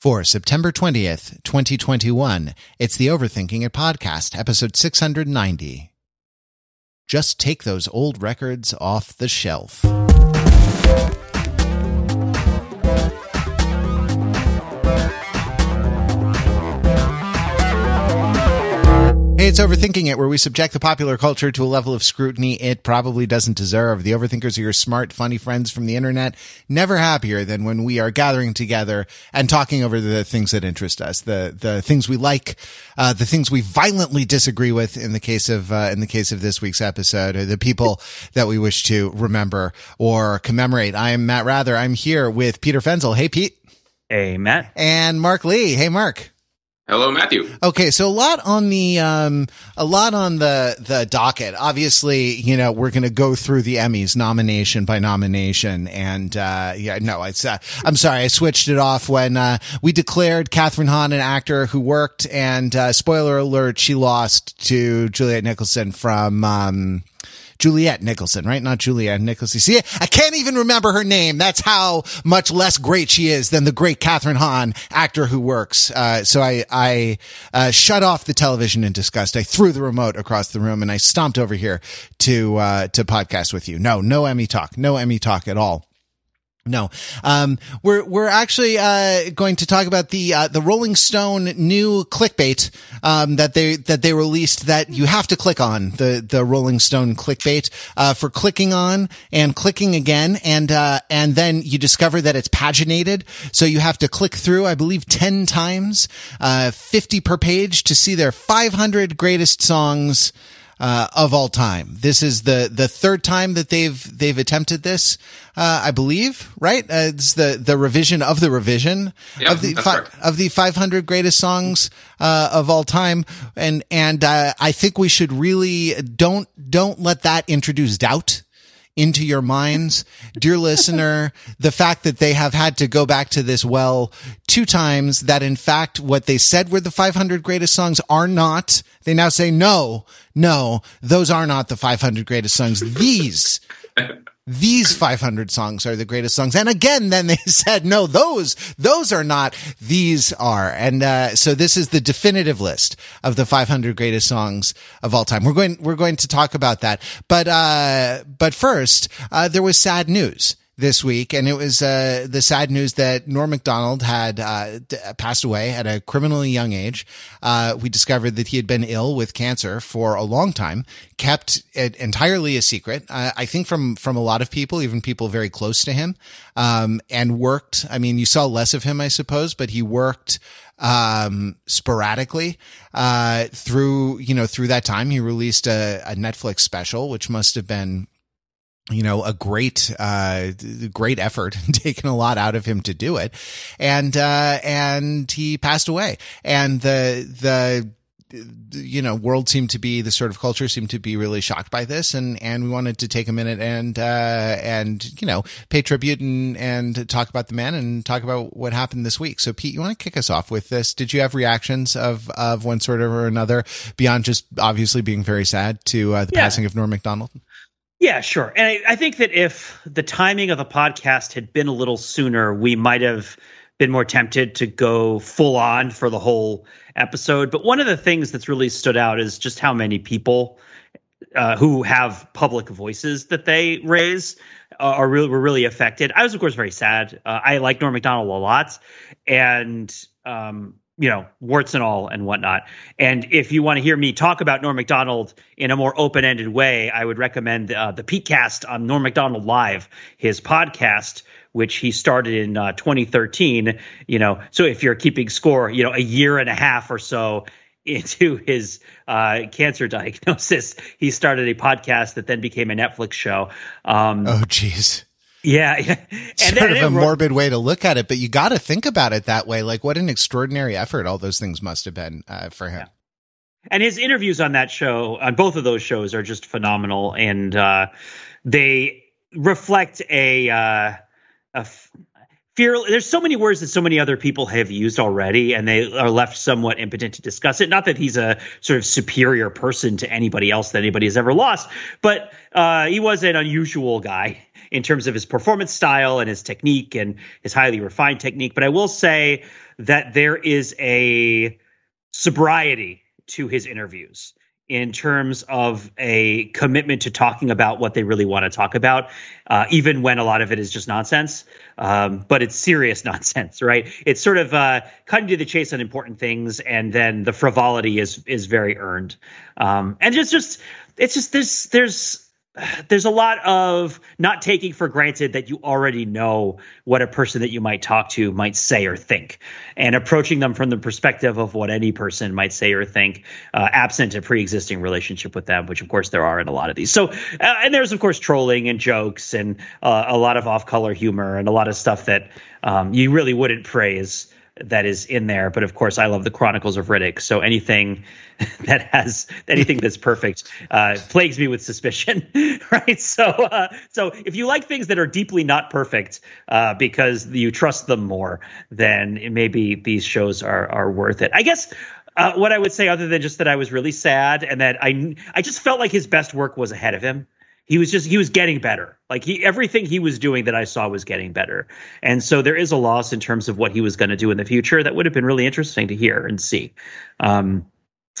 For September 20th, 2021, it's the Overthinking It podcast, episode 690. Just take those old records off the shelf. It's Overthinking It, where we subject the popular culture to a level of scrutiny it probably doesn't deserve. The Overthinkers are your smart, funny friends from the internet, never happier than when we are gathering together and talking over the things that interest us, the the things we like, uh, the things we violently disagree with. In the case of uh, in the case of this week's episode, or the people that we wish to remember or commemorate. I am Matt Wrather. I'm here with Peter Fenzel. Hey, Pete. Hey, Matt. And Mark Lee. Hey, Mark. Hello, Matthew. Okay, so a lot on the um, a lot on the the docket. Obviously, you know we're going to go through the Emmys nomination by nomination, and uh, yeah, no, it's uh, I'm sorry, I switched it off when uh, we declared Kathryn Hahn an actor who worked, and uh, spoiler alert, she lost to Juliet Nicholson from. Um, Juliet Nicholson, right? Not Juliet Nicholson. See, I can't even remember her name. That's how much less great she is than the great Kathryn Hahn, actor who works. Uh, so I, I, uh, shut off the television in disgust. I threw the remote across the room and I stomped over here to, uh, to podcast with you. No, no Emmy talk. No Emmy talk at all. No, um, we're we're actually uh, going to talk about the uh, the Rolling Stone new clickbait um, that they that they released that you have to click on the the Rolling Stone clickbait uh, for clicking on and clicking again. And uh, and then you discover that it's paginated, so you have to click through I believe ten times, uh, fifty per page to see their five hundred greatest songs uh, of all time. This is the the third time that they've they've attempted this, uh, I believe. Right? Uh, it's the the revision of the revision Yep, of the fi- of the 500 greatest songs uh, of all time, and and uh, I think we should really don't don't let that introduce doubt into your minds, dear listener, the fact that they have had to go back to this well two times, that in fact what they said were the 500 greatest songs are not. They now say, no, no, those are not the 500 greatest songs. These, these 500 songs are the greatest songs. And again, then they said, no, those, those are not, these are. And, uh, so this is the definitive list of the 500 greatest songs of all time. We're going, we're going to talk about that. But, uh, but first, uh, there was sad news this week, and it was uh, the sad news that Norm Macdonald had uh, d- passed away at a criminally young age. Uh, we discovered that he had been ill with cancer for a long time, kept it entirely a secret. Uh, I think from from a lot of people, even people very close to him, um, and worked. I mean, you saw less of him, I suppose, but he worked um sporadically uh through you know through that time he released a, a netflix special which must have been you know, a great, uh, great effort, taken a lot out of him to do it. And, uh, and he passed away. And the, the, you know, world seemed to be the sort of culture seemed to be really shocked by this, and and we wanted to take a minute and uh, and you know pay tribute and and talk about the man and talk about what happened this week. So Pete, you want to kick us off with this? Did you have reactions of of one sort or another beyond just obviously being very sad to uh, the Yeah. passing of Norm Macdonald? Yeah, sure. And I, I think that if the timing of the podcast had been a little sooner, we might have been more tempted to go full on for the whole episode. But one of the things that's really stood out is just how many people uh, who have public voices that they raise uh, are really were really affected. I was, of course, very sad. Uh, I like Norm Macdonald a lot, and um, you know, warts and all and whatnot. And if you want to hear me talk about Norm Macdonald in a more open ended way, I would recommend uh, the Peatcast on Norm Macdonald Live, his podcast. Which he started in uh, 2013, you know. So if you're keeping score, you know, a year and a half or so into his uh, cancer diagnosis, he started a podcast that then became a Netflix show. Um, Oh, geez. Yeah, yeah. and sort of a morbid way to look at it, but you got to think about it that way. Like, what an extraordinary effort all those things must have been uh, for him. and his interviews on that show on both of those shows are just phenomenal and uh they reflect a uh a f- fear there's so many words that so many other people have used already and they are left somewhat impotent to discuss it not that he's a sort of superior person to anybody else that anybody has ever lost but uh he was an unusual guy in terms of his performance style and his technique and his highly refined technique. But I will say that there is a sobriety to his interviews in terms of a commitment to talking about what they really want to talk about, uh, even when a lot of it is just nonsense. Um, but it's serious nonsense, right? It's sort of uh, cutting to the chase on important things, and then the frivolity is is very earned. Um, and just just it's just there's there's there's a lot of not taking for granted that you already know what a person that you might talk to might say or think and approaching them from the perspective of what any person might say or think uh, absent a pre-existing relationship with them which of course there are in a lot of these. So uh, and there's of course trolling and jokes and uh, a lot of off-color humor and a lot of stuff that um, you really wouldn't praise that is in there. But of course, I love the Chronicles of Riddick. So anything that has anything that's perfect uh, plagues me with suspicion, right? So, uh, so if you like things that are deeply not perfect uh, because you trust them more, then maybe these shows are are worth it. I guess. Uh, what I would say, other than just that I was really sad and that I, I just felt like his best work was ahead of him he was just he was getting better. Like he everything he was doing that i saw was getting better. And so there is a loss in terms of what he was going to do in the future that would have been really interesting to hear and see. Um,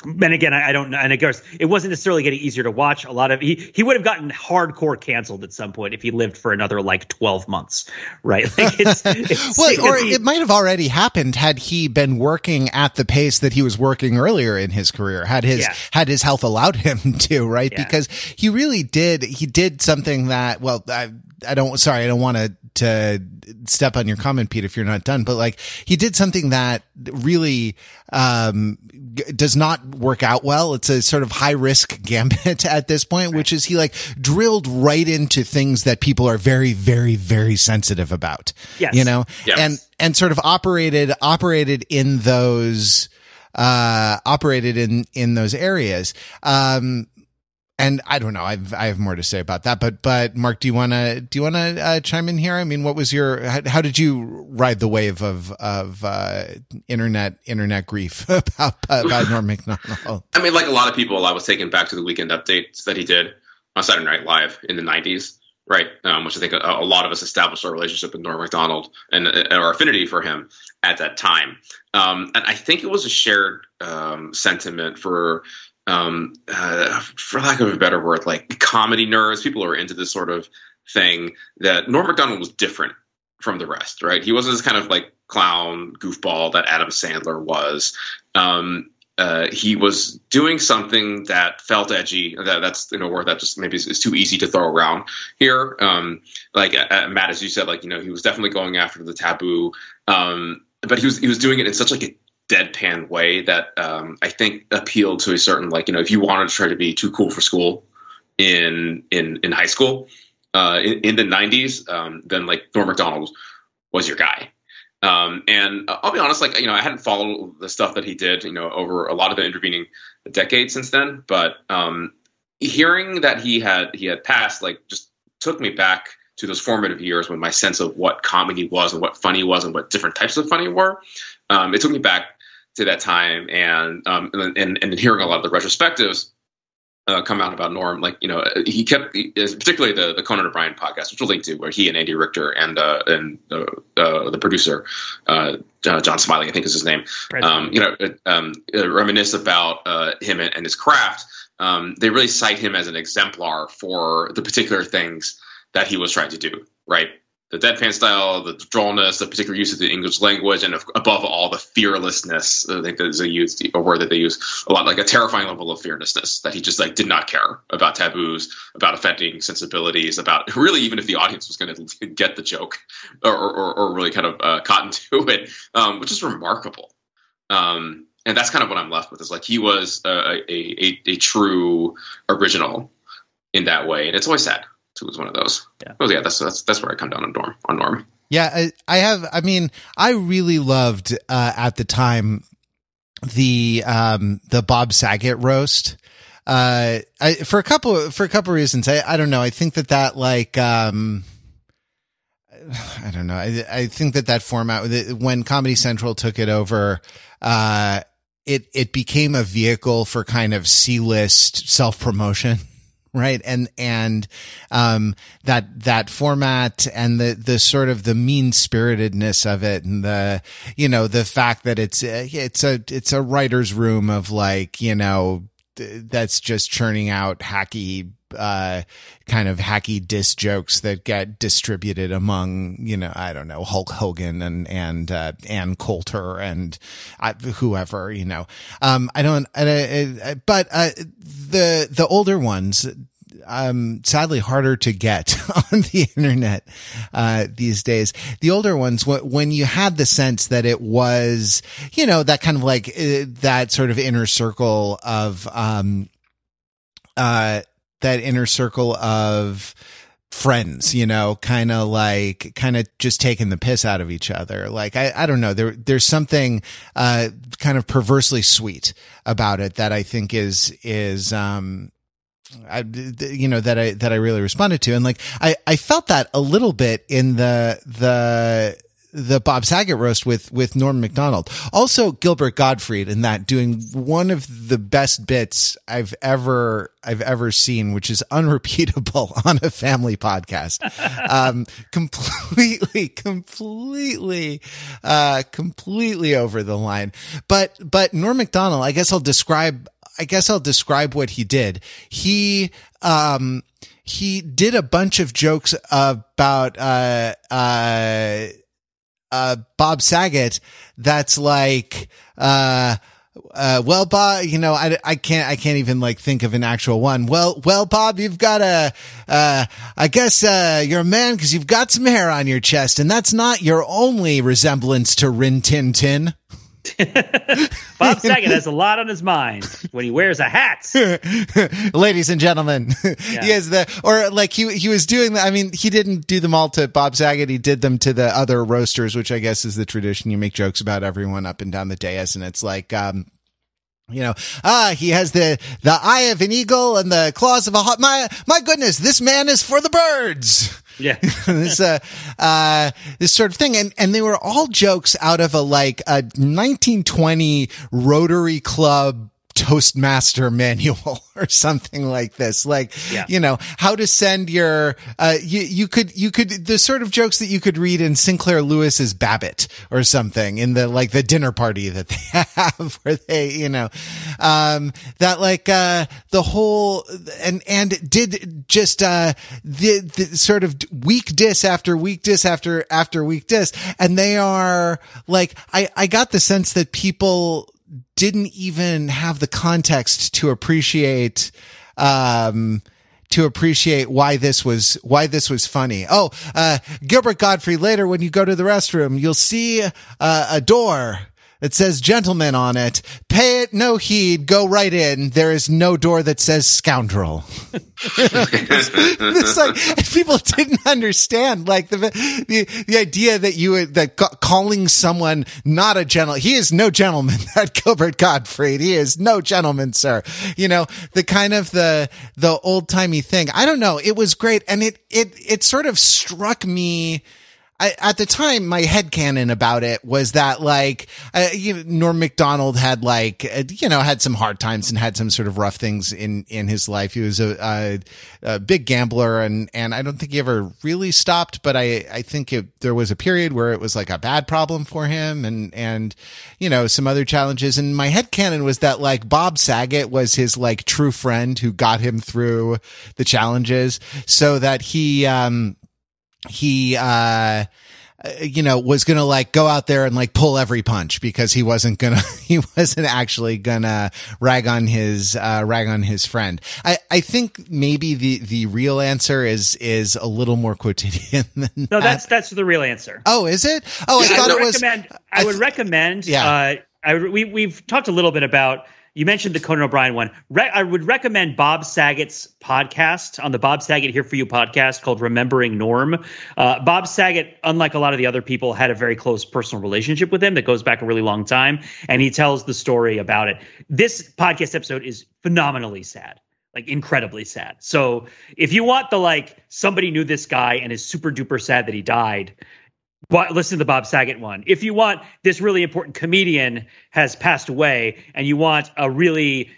and again, I, I, don't know. And of course, it wasn't necessarily getting easier to watch. A lot of he he would have gotten hardcore canceled at some point if he lived for another like twelve months, right? Like it's, it's well, or he, it might have already happened had he been working at the pace that he was working earlier in his career. Had his yeah. had his health allowed him to, right? Yeah. Because he really did. He did something that well, I I don't. Sorry, I don't want to to step on your comment, Pete, if you're not done. But like he did something that really um, g- does not work out well. It's a sort of high risk gambit at this point, which is he like drilled right into things that people are very, very, very sensitive about. Yes. You know, yes. and and sort of operated operated in those uh operated in in those areas um and I don't know. I've I have more to say about that, but but Mark, do you want to do you want to uh, chime in here? I mean, what was your how, how did you ride the wave of of uh, internet internet grief about about Norm Macdonald? I mean, like a lot of people, I was taken back to the weekend updates that he did on Saturday Night Live in the '90s, right? Um, which I think a, a, lot of us established our relationship with Norm Macdonald and uh, our affinity for him at that time. Um, and I think it was a shared um, sentiment for um, uh, for lack of a better word, like comedy nerds, people who are into this sort of thing, that Norm Macdonald was different from the rest, right? He wasn't this kind of like clown goofball that Adam Sandler was. Um, uh, he was doing something that felt edgy. That, that's you know word that just maybe is, is, too easy to throw around here. Um, like uh, Matt, as you said, like you know he was definitely going after the taboo, um, but he was he was doing it in such like a deadpan way that um, I think appealed to a certain like you know if you wanted to try to be too cool for school in in in high school uh, in, in, the 90s, um, then like Norm Macdonald was your guy. Um, and I'll be honest, like you know, I hadn't followed the stuff that he did, you know, over a lot of the intervening decades since then. But um, hearing that he had he had passed, like, just took me back to those formative years when my sense of what comedy was and what funny was and what different types of funny were. Um, it took me back to that time, and um, and, and hearing a lot of the retrospectives uh, come out about Norm, like you know, he kept particularly the the Conan O'Brien podcast, which we'll link to, where he and Andy Richter and uh, and uh, uh the producer uh, John Smiling, I think is his name, um, you know, um, reminisce about him and, and, his craft. Um, they really cite him as an exemplar for the particular things that he was trying to do. Right, the deadpan style, the drollness, the particular use of the English language, and above all, the fearlessness. I think there's a use a word that they use a lot, like a terrifying level of fearlessness that he just like did not care about taboos, about offending sensibilities, about really even if the audience was going to get the joke or, or, or really kind of uh, cotton to it, um, which is remarkable. Um, and that's kind of what I'm left with is like he was a, a, a, a true original in that way, and it's always sad it was one of those. Yeah. Oh yeah, that's that's that's where I come down on Norm on Norm. Yeah, I, I have. I mean, I really loved uh, at the time the um the Bob Saget roast. Uh, I, for a couple for a couple of reasons. I I don't know. I think that that like um. I don't know. I, I think that that format, when Comedy Central took it over, uh, it it became a vehicle for kind of C list self promotion right? And and um that that format and the the sort of the mean spiritedness of it and the you know the fact that it's it's a it's a writer's room of like you know that's just churning out hacky uh kind of hacky diss jokes that get distributed among you know I don't know Hulk Hogan and and uh, Ann Coulter and uh, whoever you know. Um I don't I, I, but uh, the the older ones um, sadly harder to get on the internet uh, these days. The older ones, when you had the sense that it was, you know, that kind of like uh, that sort of inner circle of, um, uh, that inner circle of friends, you know, kind of like, kind of just taking the piss out of each other. Like, I, I don't know. There, there's something, uh, kind of perversely sweet about it that I think is, is, um, I, you know, that I, that I really responded to. And like, I, I felt that a little bit in the, the, the Bob Saget roast with with Norm Macdonald. Also Gilbert Gottfried in that doing one of the best bits I've ever I've ever seen, which is unrepeatable on a family podcast. Um, completely, completely, uh, completely over the line. But but Norm Macdonald, I guess I'll describe I guess I'll describe what he did. He um he did a bunch of jokes about uh uh uh, Bob Saget that's like, uh, uh, well, Bob, you know, I, I can't, I can't even like think of an actual one. Well, well, Bob, you've got a, uh, I guess, uh, you're a man because you've got some hair on your chest and that's not your only resemblance to Rin Tin Tin. Bob Saget has a lot on his mind when he wears a hat. Ladies and gentlemen, yeah. he has the or like he he was doing. The, I mean, he didn't do them all to Bob Saget. He did them to the other roasters, which I guess is the tradition. You make jokes about everyone up and down the dais, and it's like. um you know, ah, he has the, the eye of an eagle and the claws of a hawk. My, my goodness, this man is for the birds. Yeah. this, uh, uh, this sort of thing. And, and they were all jokes out of a like a 1920 Rotary Club Toastmaster manual or something like this. Like, yeah. you know, how to send your, uh, you, you could, you could, the sort of jokes that you could read in Sinclair Lewis's Babbitt or something in the, like the dinner party that they have where they, you know, um, that like, uh, the whole, and, and did just, uh, the, the sort of weak diss after week diss after, after week diss. And they are like, I, I got the sense that people, didn't even have the context to appreciate um, to appreciate why this was why this was funny. Oh, uh, Gilbert Gottfried. Later, when you go to the restroom, you'll see uh, a door that says gentleman on it. Pay it no heed. Go right in. There is no door that says scoundrel. this, this like people didn't understand like the the the idea that you that calling someone not a gentleman. He is no gentleman. That Gilbert Gottfried. He is no gentleman, sir. You know the kind of the the old timey thing. I don't know. It was great, and it it it sort of struck me I, at the time, my head canon about it was that like, uh, you know, Norm Macdonald had like, uh, you know, had some hard times and had some sort of rough things in, in his life. He was a, a, a big gambler and, and I don't think he ever really stopped, but I, I think it, there was a period where it was like a bad problem for him and, and, you know, some other challenges. And my head canon was that like Bob Saget was his like true friend who got him through the challenges so that he, um, he uh you know was gonna like go out there and like pull every punch because he wasn't gonna he wasn't actually gonna rag on his uh rag on his friend. I i think maybe the the real answer is is a little more quotidian than no that. that's that's the real answer. Oh is it? Oh i yeah, thought I it was i, I would recommend yeah. uh I, we, we've talked a little bit about you mentioned the Conan O'Brien one. Re- I would recommend Bob Saget's podcast on the Bob Saget Here for You podcast called Remembering Norm. Uh, Bob Saget, unlike a lot of the other people, had a very close personal relationship with him that goes back a really long time, and he tells the story about it. This podcast episode is phenomenally sad like incredibly sad. So if you want the like somebody knew this guy and is super duper sad that he died, listen to the Bob Saget one. If you want this really important comedian has passed away and you want a really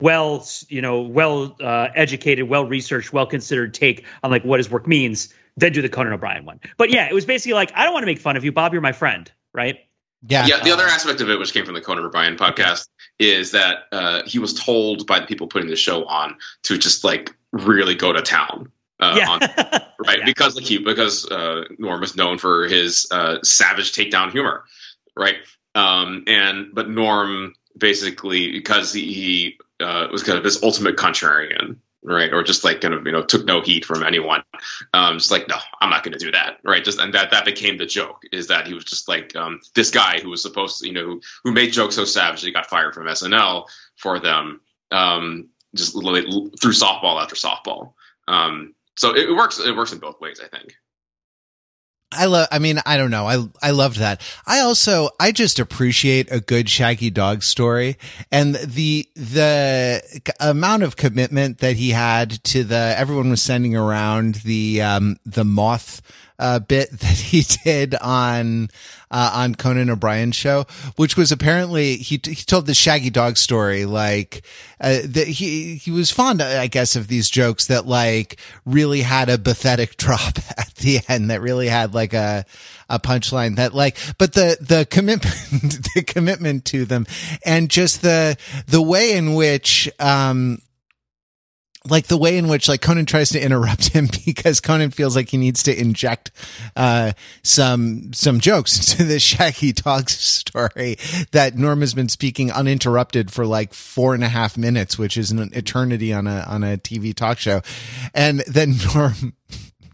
well, you know, well uh, educated, well researched, well considered take on like what his work means, then do the Conan O'Brien one. But yeah, it was basically like I don't want to make fun of you, Bob. You're my friend, right? Yeah. Yeah. The other aspect of it, which came from the Conan O'Brien podcast, is that uh, he was told by the people putting the show on to just like really go to town. Uh, yeah. on, right. Yeah. Because like he, because uh, Norm is known for his uh, savage takedown humor. Right. Um, and, but Norm basically, because he, he uh, was kind of this ultimate contrarian, right? Or just like kind of, you know, took no heat from anyone. Um, just like, no, I'm not going to do that. Right. Just, and that, that became the joke is that he was just like, um, this guy who was supposed to, you know, who, who made jokes so savage he got fired from SNL for them. Um, just li- through softball after softball. Um, so it, works. It works in both ways, I think. I love, I mean, I don't know. I, I loved that. I also, I just appreciate a good Shaggy Dog story and the, the amount of commitment that he had to the, everyone was sending around the, um, the moth, uh, bit that he did on, uh, on Conan O'Brien's show, which was apparently, he, he told the Shaggy Dog story, like, uh, that he, he was fond, I guess, of these jokes that like really had a pathetic drop at the end that really had like a, a punchline that like, but the, the commitment, the commitment to them and just the, the way in which, um, like the way in which like Conan tries to interrupt him because Conan feels like he needs to inject uh some some jokes into the Shaggy Dog story that Norm has been speaking uninterrupted for like four and a half minutes, which is an eternity on a on a TV talk show. And then Norm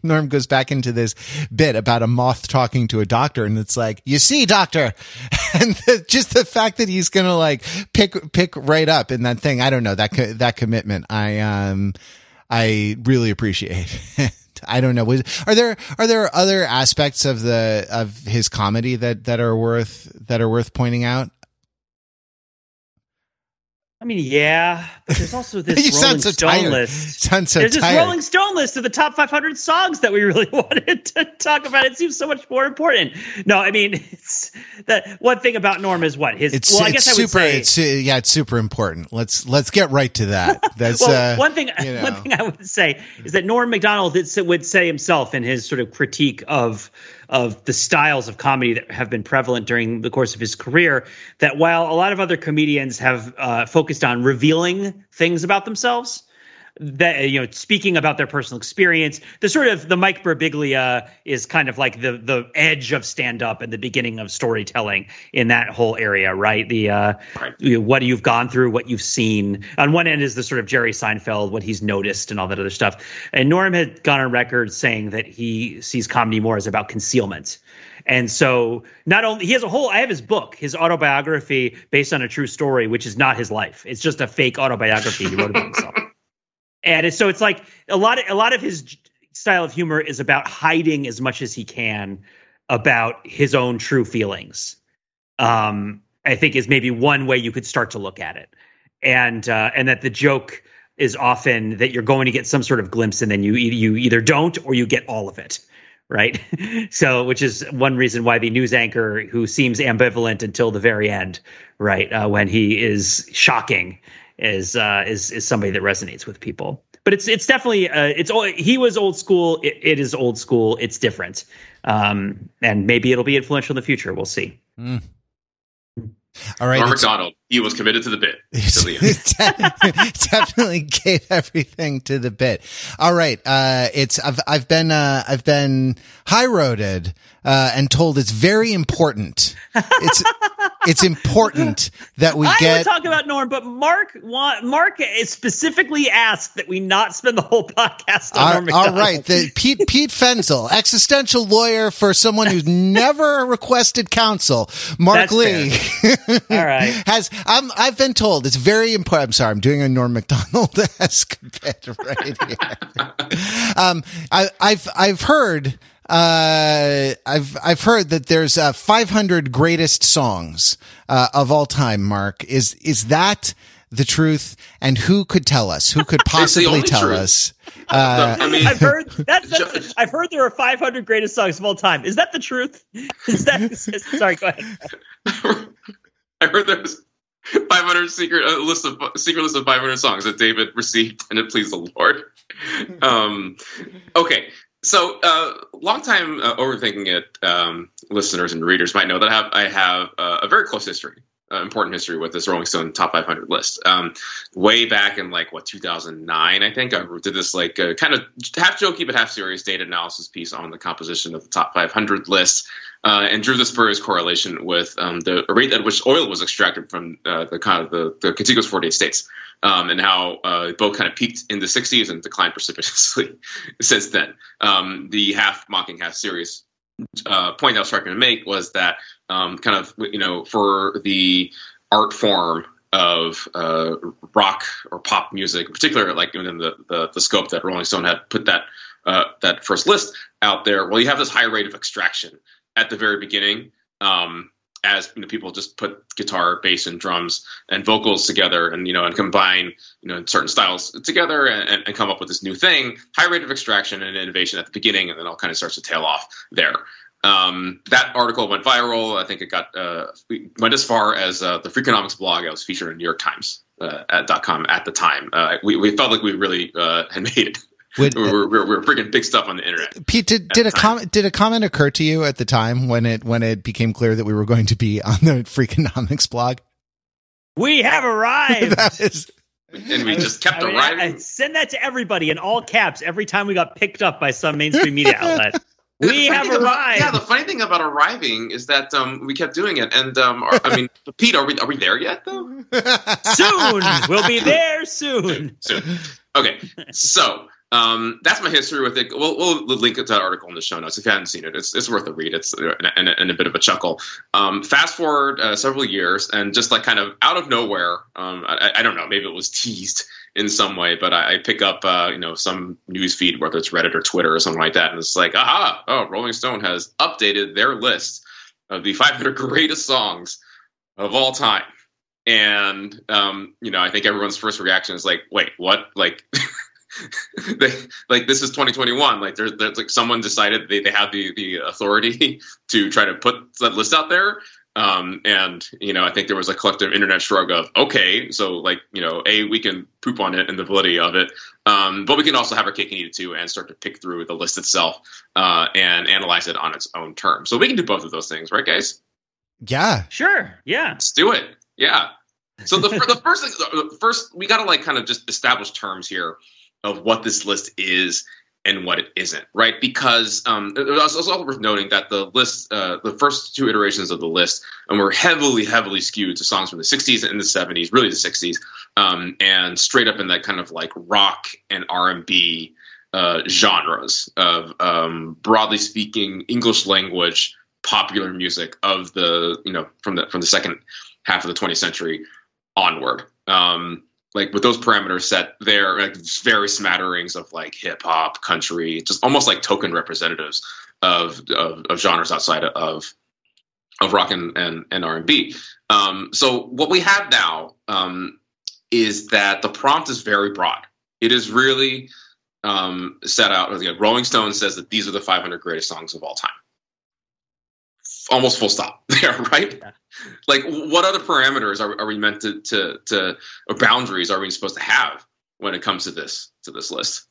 Norm goes back into this bit about a moth talking to a doctor, and it's like, you see, doctor, and the, just the fact that he's gonna like pick pick right up in that thing. I don't know that co- that commitment. I um I really appreciate. I don't know. Was, are there are there other aspects of the of his comedy that that are worth that are worth pointing out? I mean, yeah, but there's also this You Rolling so Stone tired. list. Sound so there's this. Rolling Stone list of the top 500 songs that we really wanted to talk about. It seems so much more important. No, I mean, it's that one thing about Norm is what his. It's well, I it's guess I would super. say. It's uh, yeah, it's super important. Let's let's get right to that. That's well, uh, one thing you know. one thing I would say is that Norm Macdonald would say himself in his sort of critique of of the styles of comedy that have been prevalent during the course of his career that while a lot of other comedians have uh, focused on revealing things about themselves that you know speaking about their personal experience the sort of the mike birbiglia is kind of like the the edge of stand up and the beginning of storytelling in that whole area right the uh Right. you know, what you've gone through what you've seen on one end is the sort of jerry seinfeld what he's noticed and all that other stuff and norm had gone on record saying that he sees comedy more as about concealment and so not only he has a whole I have his book, his autobiography based on a true story, which is not his life. It's just a fake autobiography he wrote about himself. And so it's like a lot of a lot of his style of humor is about hiding as much as he can about his own true feelings. Um, I think is maybe one way you could start to look at it, and uh, and that the joke is often that you're going to get some sort of glimpse, and then you you either don't or you get all of it, right? so, which is one reason why the news anchor who seems ambivalent until the very end, right, uh, when he is shocking, is uh, is is somebody that resonates with people. But it's it's definitely uh, it's all he was old school. It, it is old school. It's different, um, and maybe it'll be influential in the future. We'll see. Mm. all right. Norm it's- Macdonald, he was committed to the bit. till definitely gave everything to the bit. All right. Uh, it's, I've, I've been, uh, I've been high roaded, uh, and told it's very important. It's, it's important that we I get, talk about Norm, but Mark want Mark is specifically asked that we not spend the whole podcast on all, Norm all Macdonald. right. The Pete, Pete Fenzel, existential lawyer for someone who's never requested counsel. Mark That's Lee All right. has, I'm, I've been told it's very important. I'm sorry. I'm doing a Norm Macdonald esque bit right here. um, I, I've, I've heard, uh, I've, I've heard that there's, uh, 500 greatest songs, uh, of all time, Mark. Is, is that the truth? And who could tell us? Who could possibly tell truth. us? Uh, I mean, I've heard that's, that's I've heard there are 500 greatest songs of all time. Is that the truth? Is that sorry? Go ahead. I heard there's 500 secret a list of secret list of 500 songs that David received and it pleased the Lord. Um, okay, so uh, long time uh, overthinking it um, listeners and readers might know that I have I have uh, a very close history uh, important history with this Rolling Stone top 500 list. Um, way back in like what 2009, I think I did this like uh, kind of half jokey but half serious data analysis piece on the composition of the top 500 list, uh, and drew the spurious correlation with um, the rate at which oil was extracted from uh, the kind of the, the contiguous 48 states, um, and how uh, both kind of peaked in the 60s and declined precipitously since then. Um, the half mocking, half serious uh, point I was trying to make was that um, kind of you know for the art form of uh, rock or pop music, in particular, like within the, the, the scope that Rolling Stone had put that uh, that first list out there. Well, you have this high rate of extraction at the very beginning, um, as you know, people just put guitar, bass, and drums and vocals together, and you know, and combine you know certain styles together, and, and come up with this new thing. High rate of extraction and innovation at the beginning, and then all kind of starts to tail off there. Um, that article went viral. I think it got uh, went as far as uh, the Freakonomics blog. I was featured in New York Times uh, at .com at the time. Uh, we, we felt like we really uh, had made it. Would, we're, we, were, we were freaking big stuff on the internet. Pete, did, did a comment did a comment occur to you at the time when it when it became clear that we were going to be on the Freakonomics blog? We have arrived. that is, and we just kept I mean, arriving. I, I send that to everybody in all caps every time we got picked up by some mainstream media outlet. we have arrived. About, yeah, the funny thing about arriving is that um, we kept doing it, and um, are, I mean, Pete, are we are we there yet? Though soon, we'll be there soon. soon. Okay, so um, that's my history with it. We'll, we'll link to that article in the show notes if you haven't seen it. It's, it's worth a read. It's and, and a bit of a chuckle. Um, fast forward uh, several years, and just like kind of out of nowhere, um, I, I, don't know, maybe it was teased in some way, but I, I pick up uh, you know some news feed, whether it's Reddit or Twitter or something like that, and it's like, aha, oh, Rolling Stone has updated their list of the 500 greatest songs of all time. And um, you know, I think everyone's first reaction is like, "Wait, what?" Like, they like this is 2021 like there's, there's like someone decided they, they have the the authority to try to put that list out there. Um, and you know i think there was a collective internet shrug of okay so like you know a we can poop on it and the validity of it um, but we can also have our cake and eat it too and start to pick through the list itself uh, and analyze it on its own terms. So we can do both of those things right guys? Yeah. Sure. Yeah. Let's do it. Yeah. So the, the first thing, first we got to like kind of just establish terms here of what this list is and what it isn't, right? Because um, it was also worth noting that the list, uh, the first two iterations of the list, um, were heavily, heavily skewed to songs from the 60s and the 70s, really the 60s, um, and straight up in that kind of like rock and R&B uh, genres of um, broadly speaking English language popular music of the you know from the from the second half of the 20th century onward. Um, like with those parameters set there, like very smatterings of like hip hop, country, just almost like token representatives of of, of genres outside of of rock and and, and R and B. Um, so what we have now um, is that the prompt is very broad. It is really um, set out. Rolling Stone says that these are the 500 greatest songs of all time almost full stop there, right? Yeah. Like, what other parameters are, are we meant to, to, to, or boundaries are we supposed to have when it comes to this, to this list?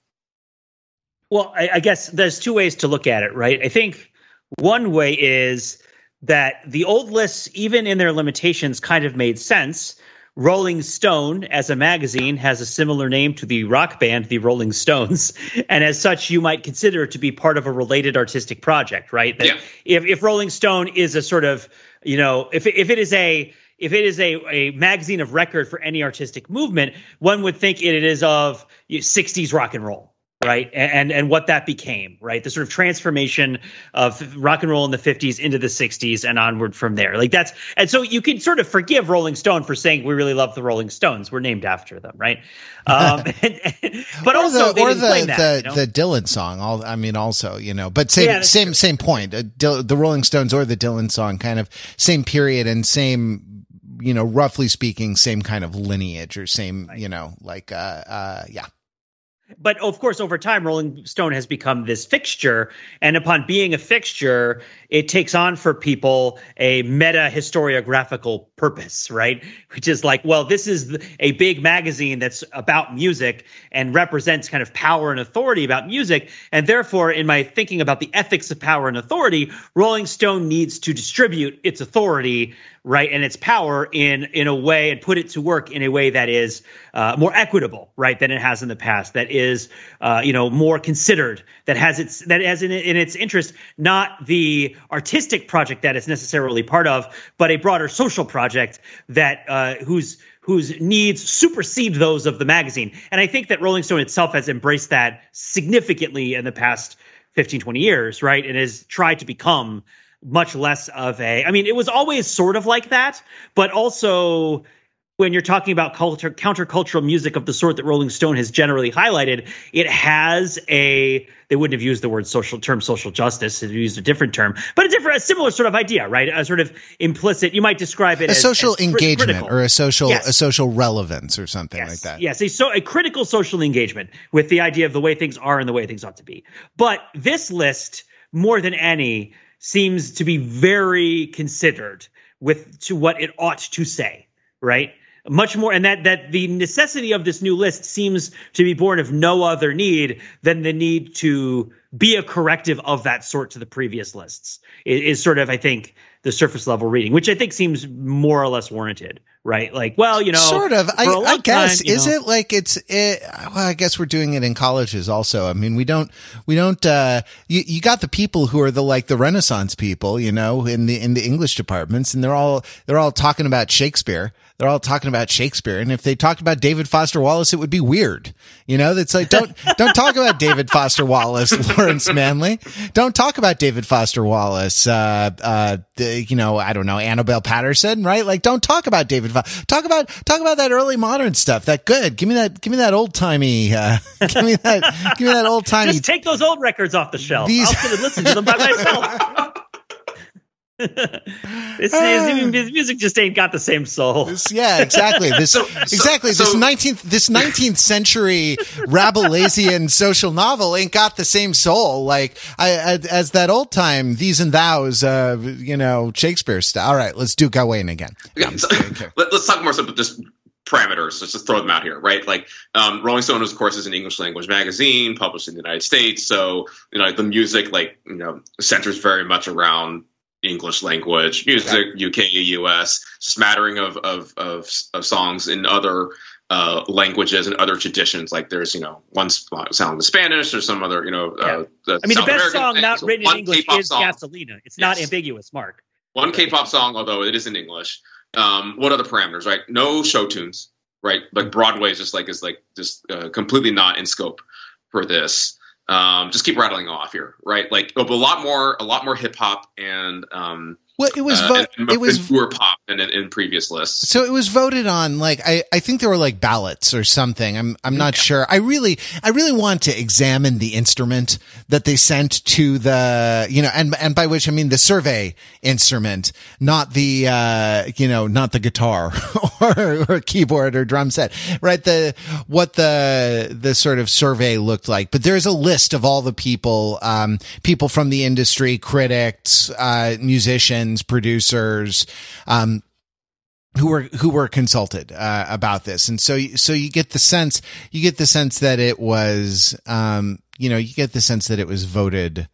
Well, I, I guess there's two ways to look at it, right? I think one way is that the old lists, even in their limitations, kind of made sense Rolling Stone, as a magazine, has a similar name to the rock band, the Rolling Stones, and as such, you might consider it to be part of a related artistic project, right? That yeah. If if Rolling Stone is a sort of, you know, if if it is a if it is a, a magazine of record for any artistic movement, one would think it is of 60s rock and roll, right? And and what that became right? The sort of transformation of rock and roll in the 50s into the 60s and onward from there. Like that's and so you can sort of forgive rolling stone for saying we really love the rolling stones. We're named after them right? Um and, and, but or also the, or the that, the, you know? the dylan song all i mean also you know but same yeah, same true. same point. Uh, the rolling stones or the dylan song kind of same period and same you know roughly speaking same kind of lineage or same right. you know like uh uh yeah but of course, over time, Rolling Stone has become this fixture, and upon being a fixture, it takes on for people a meta historiographical purpose, right? Which is like, well, this is a big magazine that's about music and represents kind of power and authority about music, and therefore, in my thinking about the ethics of power and authority, Rolling Stone needs to distribute its authority right and its power in in a way and put it to work in a way that is uh, more equitable right than it has in the past that is uh, you know more considered that has its that has in, in its interest not the artistic project that it's necessarily part of but a broader social project that uh, whose whose needs supersede those of the magazine. And i think that rolling stone itself has embraced that significantly in the past 15 20 years right and has tried to become much less of a I mean it was always sort of like that, but also when you're talking about culture countercultural music of the sort that Rolling Stone has generally highlighted, it has a they wouldn't have used the word social term social justice, they used a different term, but a different a similar sort of idea, right? A sort of implicit you might describe it a as social as engagement critical. or a social Yes. a social relevance or something Yes. like that. Yes, a, so a critical social engagement with the idea of the way things are and the way things ought to be. But this list, more than any, seems to be very considered with to what it ought to say, right? Much more, and that that the necessity of this new list seems to be born of no other need than the need to be a corrective of that sort to the previous lists. Is, is sort of, I think, the surface level reading, which I think seems more or less warranted, right? Like, well, you know, sort of. I, for a long I guess time, is know- it like it's it, well, I guess we're doing it in colleges also. I mean, we don't we don't uh you you got the people who are the like the renaissance people, you know, in the in the English departments and they're all they're all talking about Shakespeare. They're all talking about Shakespeare and if they talked about David Foster Wallace it would be weird. You know, that's like don't don't talk about David Foster Wallace, Lawrence Manley. Don't talk about David Foster Wallace uh uh the, you know, I don't know, Annabel Patterson, right? Like don't talk about David Fo- talk about talk about that early modern stuff. That good. Give me that give me that old timey uh give me that give me that old timey Just take those old records off the shelf. These- I'll listen to them by myself. This, this, this music just ain't got the same soul. This- yeah, exactly. This So- exactly so- this nineteenth this nineteenth century Rabelaisian social novel ain't got the same soul like I, as, as that old time these and thous, uh, you know Shakespeare stuff. All right, let's do Gawain again. Okay, so, let, us talk more about just parameters. Let's just throw them out here, right? Like um, Rolling Stone, of course, is an English language magazine published in the United States. So you know the music, like you know, centers very much around English language music, UK, US, smattering of of of, of songs in other. Uh, languages and other traditions, like there's you know one sound in Spanish or some other you know. Uh, I mean, the best American song thing. not So written in English K-pop is song. Gasolina. It's not ambiguous, Mark. One K-pop song, although it is in English. Um, what are the parameters? Right, no show tunes. Right, like Broadway is just like is like just uh, completely not in scope for this. Um, just keep rattling off here, right? Like a lot more, a lot more hip hop and um, Well, it was uh, vo- and, it was newer pop in, in previous lists. So it was voted on like I, I think there were like ballots or something. I'm I'm not sure. I really I really want to examine the instrument that they sent to the you know and and by which I mean the survey instrument, not the uh you know not the guitar or, or keyboard or drum set, right? The what the the sort of survey looked like. But there's a list of all the people um people from the industry, critics, uh musicians, producers, um who were who were consulted uh, about this, and so so you get the sense you get the sense that it was um you know you get the sense that it was voted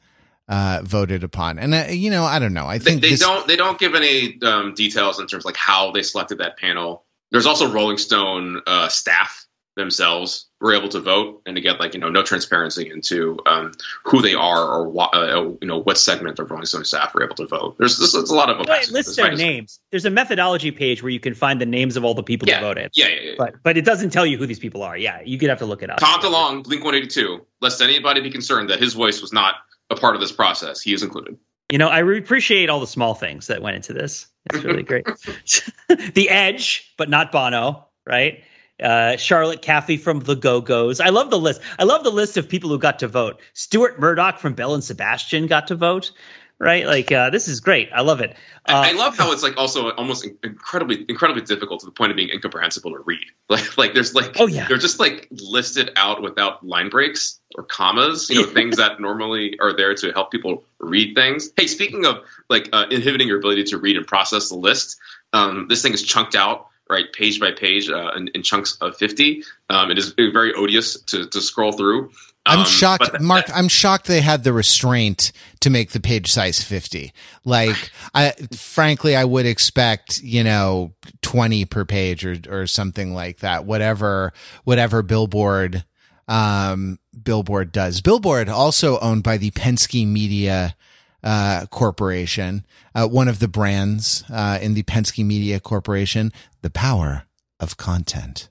uh voted upon, and uh, you know I don't know. I They, think they this, don't they don't give any um, details in terms of like how they selected that panel. There's also Rolling Stone uh, staff themselves were able to vote, and to get like you know, no transparency into um, who they are or what uh, you know what segment of Rolling Stone staff were able to vote. There's, there's, there's a lot of opacity. lists That's their names. There's a methodology page where you can find the names of all the people Yeah, who voted. yeah, yeah, yeah. But but it doesn't tell you who these people are. Yeah, you could have to look it up. Tom DeLonge, Blink 182, lest anybody be concerned that his voice was not a part of this process. He is included. You know, I re- appreciate all the small things that went into this. It's really great. the Edge, but not Bono, right? Uh, Charlotte Caffey from the Go Go's. I love the list. I love the list of people who got to vote. Stuart Murdoch from Belle and Sebastian got to vote. right? Like uh, this is great. I love it. Uh, I love how it's like also almost incredibly incredibly difficult to the point of being incomprehensible to read. Like like there's like oh yeah they're just like listed out without line breaks or commas. You know things that normally are there to help people read things. Hey, speaking of like uh, inhibiting your ability to read and process the list, um, this thing is chunked out right page by page uh, in, in, chunks of 50 um, it is very odious to, to scroll through I'm um, shocked, that, Mark. That, I'm shocked they had the restraint to make the page size 50. Like, I, frankly, I would expect, you know, 20 per page or, or something like that. Whatever, whatever Billboard, um, Billboard does. Billboard also owned by the Penske Media, uh, Corporation, uh, one of the brands, uh, in the Penske Media Corporation, the power of content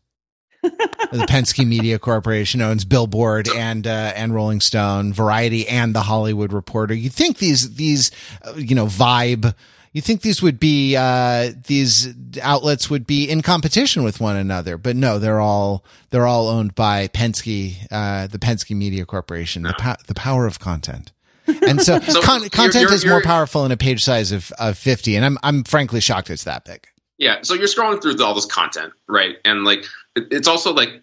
the Penske Media Corporation owns Billboard and uh, and Rolling Stone, Variety, and the Hollywood Reporter. You think these these uh, you know vibe. You think these would be uh, these outlets would be in competition with one another, but no, they're all they're all owned by Penske, uh, the Penske Media Corporation. The, po- the power of content. and so, so con- content you're, you're, is more powerful in a page size of, of 50 and I'm, I'm frankly shocked it's that big. Yeah. So you're scrolling through all this content, right? And like, it's also like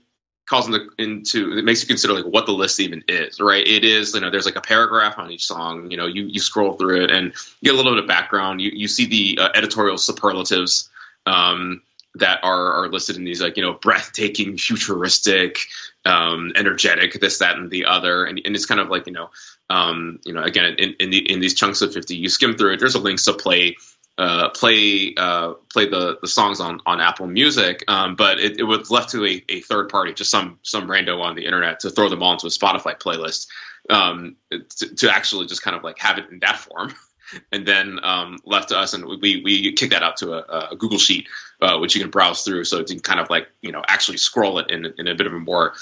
calls into, into it makes you consider like what the list even is, right? It is, you know, there's like a paragraph on each song. You know, you you scroll through it and you get a little bit of background. You you see the uh, editorial superlatives um, that are are listed in these like you know breathtaking, futuristic, um, energetic, this, that, and the other, and and it's kind of like you know. Um, you know, again, in, in, the, in these chunks of 50, you skim through it. There's a links to play uh, play uh, play the, the songs on, on Apple Music, um, but it, it, was left to a, a, third party, just some some rando on the internet, to throw them all into a Spotify playlist um, to, to, actually just kind of like have it in that form, and then um, left to us, and we we kick that out to a, a Google Sheet, uh, which you can browse through, so you can kind of like you know actually scroll it in in a bit of a more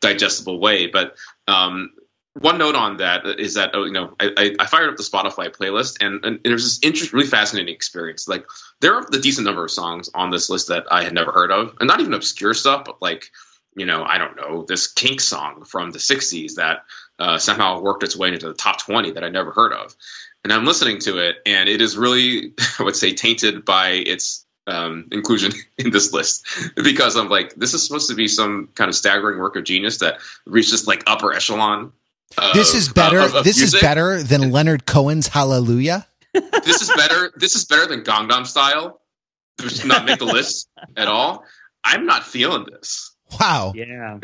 digestible way. But um, one note on that is that oh, you know I, I fired up the Spotify playlist and, and there's this really fascinating experience. Like there are the decent number of songs on this list that I had never heard of, and not even obscure stuff, but like you know I don't know this Kink song from the '60s that uh, somehow worked its way into the top 20 that I never heard of. And I'm listening to it, and it is really I would say tainted by its um, inclusion in this list because I'm like, this is supposed to be some kind of staggering work of genius that reaches like upper echelon this is better. Of, of this music. is better than Leonard Cohen's Hallelujah. this is better. This is better than Gangnam Style. Does not make the list at all. I'm not feeling this. Wow. Yeah.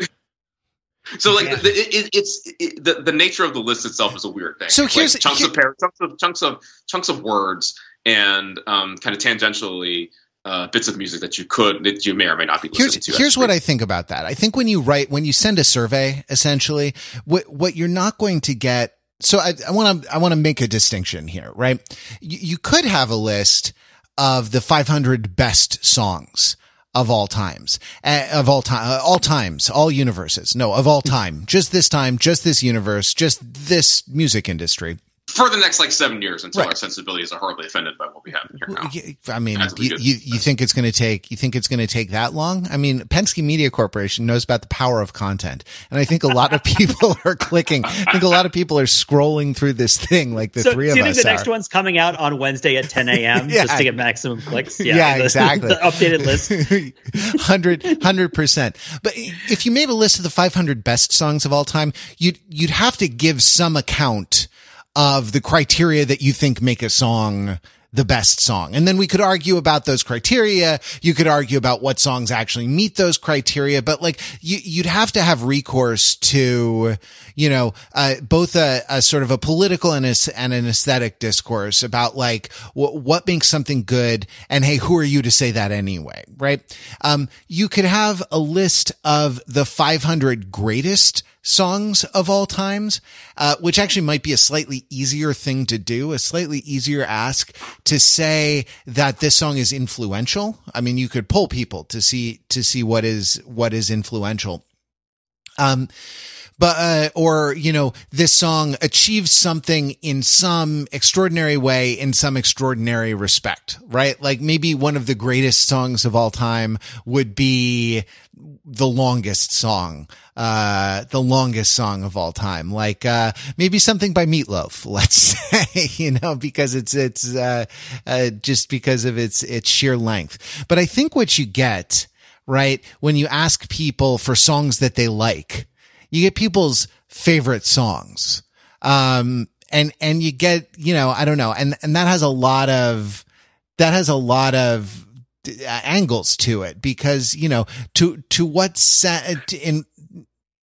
So like yeah. the, it, it's it, the the nature of the list itself is a weird thing. So here's like chunks here, of par- chunks of chunks of chunks of words and um, kind of tangentially uh, bits of music that you could that you may or may not be listening here's, to. Here's what I think about that. I think when you write when you send a survey, essentially, what what you're not going to get. So I want to I want to make a distinction here, right? You, you could have a list of the 500 best songs of all times, uh, of all time, uh, all times, all universes. No, of all time, just this time, just this universe, just this music industry for the next like seven years until right. our sensibilities are horribly offended by what we have here now. I mean, you, you, you, think it's going to take, you think it's going to take that long? I mean, Penske Media Corporation knows about the power of content. And I think a lot of people are clicking. I think a lot of people are scrolling through this thing like the so three of us. Do you think the are. next one's coming out on Wednesday at 10 a.m. yeah. just to get maximum clicks? Yeah, yeah the, exactly. The updated list. 100, 100%. But if you made a list of the 500 best songs of all time, you'd, you'd have to give some account of the criteria that you think make a song the best song. And then we could argue about those criteria. You could argue about what songs actually meet those criteria, but like you, would have to have recourse to, you know, uh, both a, a, sort of a political and, a, and an aesthetic discourse about like w- what makes something good. And hey, who are you to say that anyway? Right. Um, you could have a list of the 500 greatest songs of all times, uh, which actually might be a slightly easier thing to do, a slightly easier ask to say that this song is influential. I mean, you could poll people to see, to see what is, what is influential. Um, but uh, or you know this song achieves something in some extraordinary way in some extraordinary respect right? Like maybe one of the greatest songs of all time would be the longest song uh the longest song of all time. Like uh maybe something by Meat Loaf let's say you know because it's it's uh, uh just because of its its sheer length. But i think what you get right when you ask people for songs that they like you get people's favorite songs. Um, and, and you get, you know, I don't know. And, and that has a lot of, that has a lot of uh, angles to it because, you know, to, to what set in,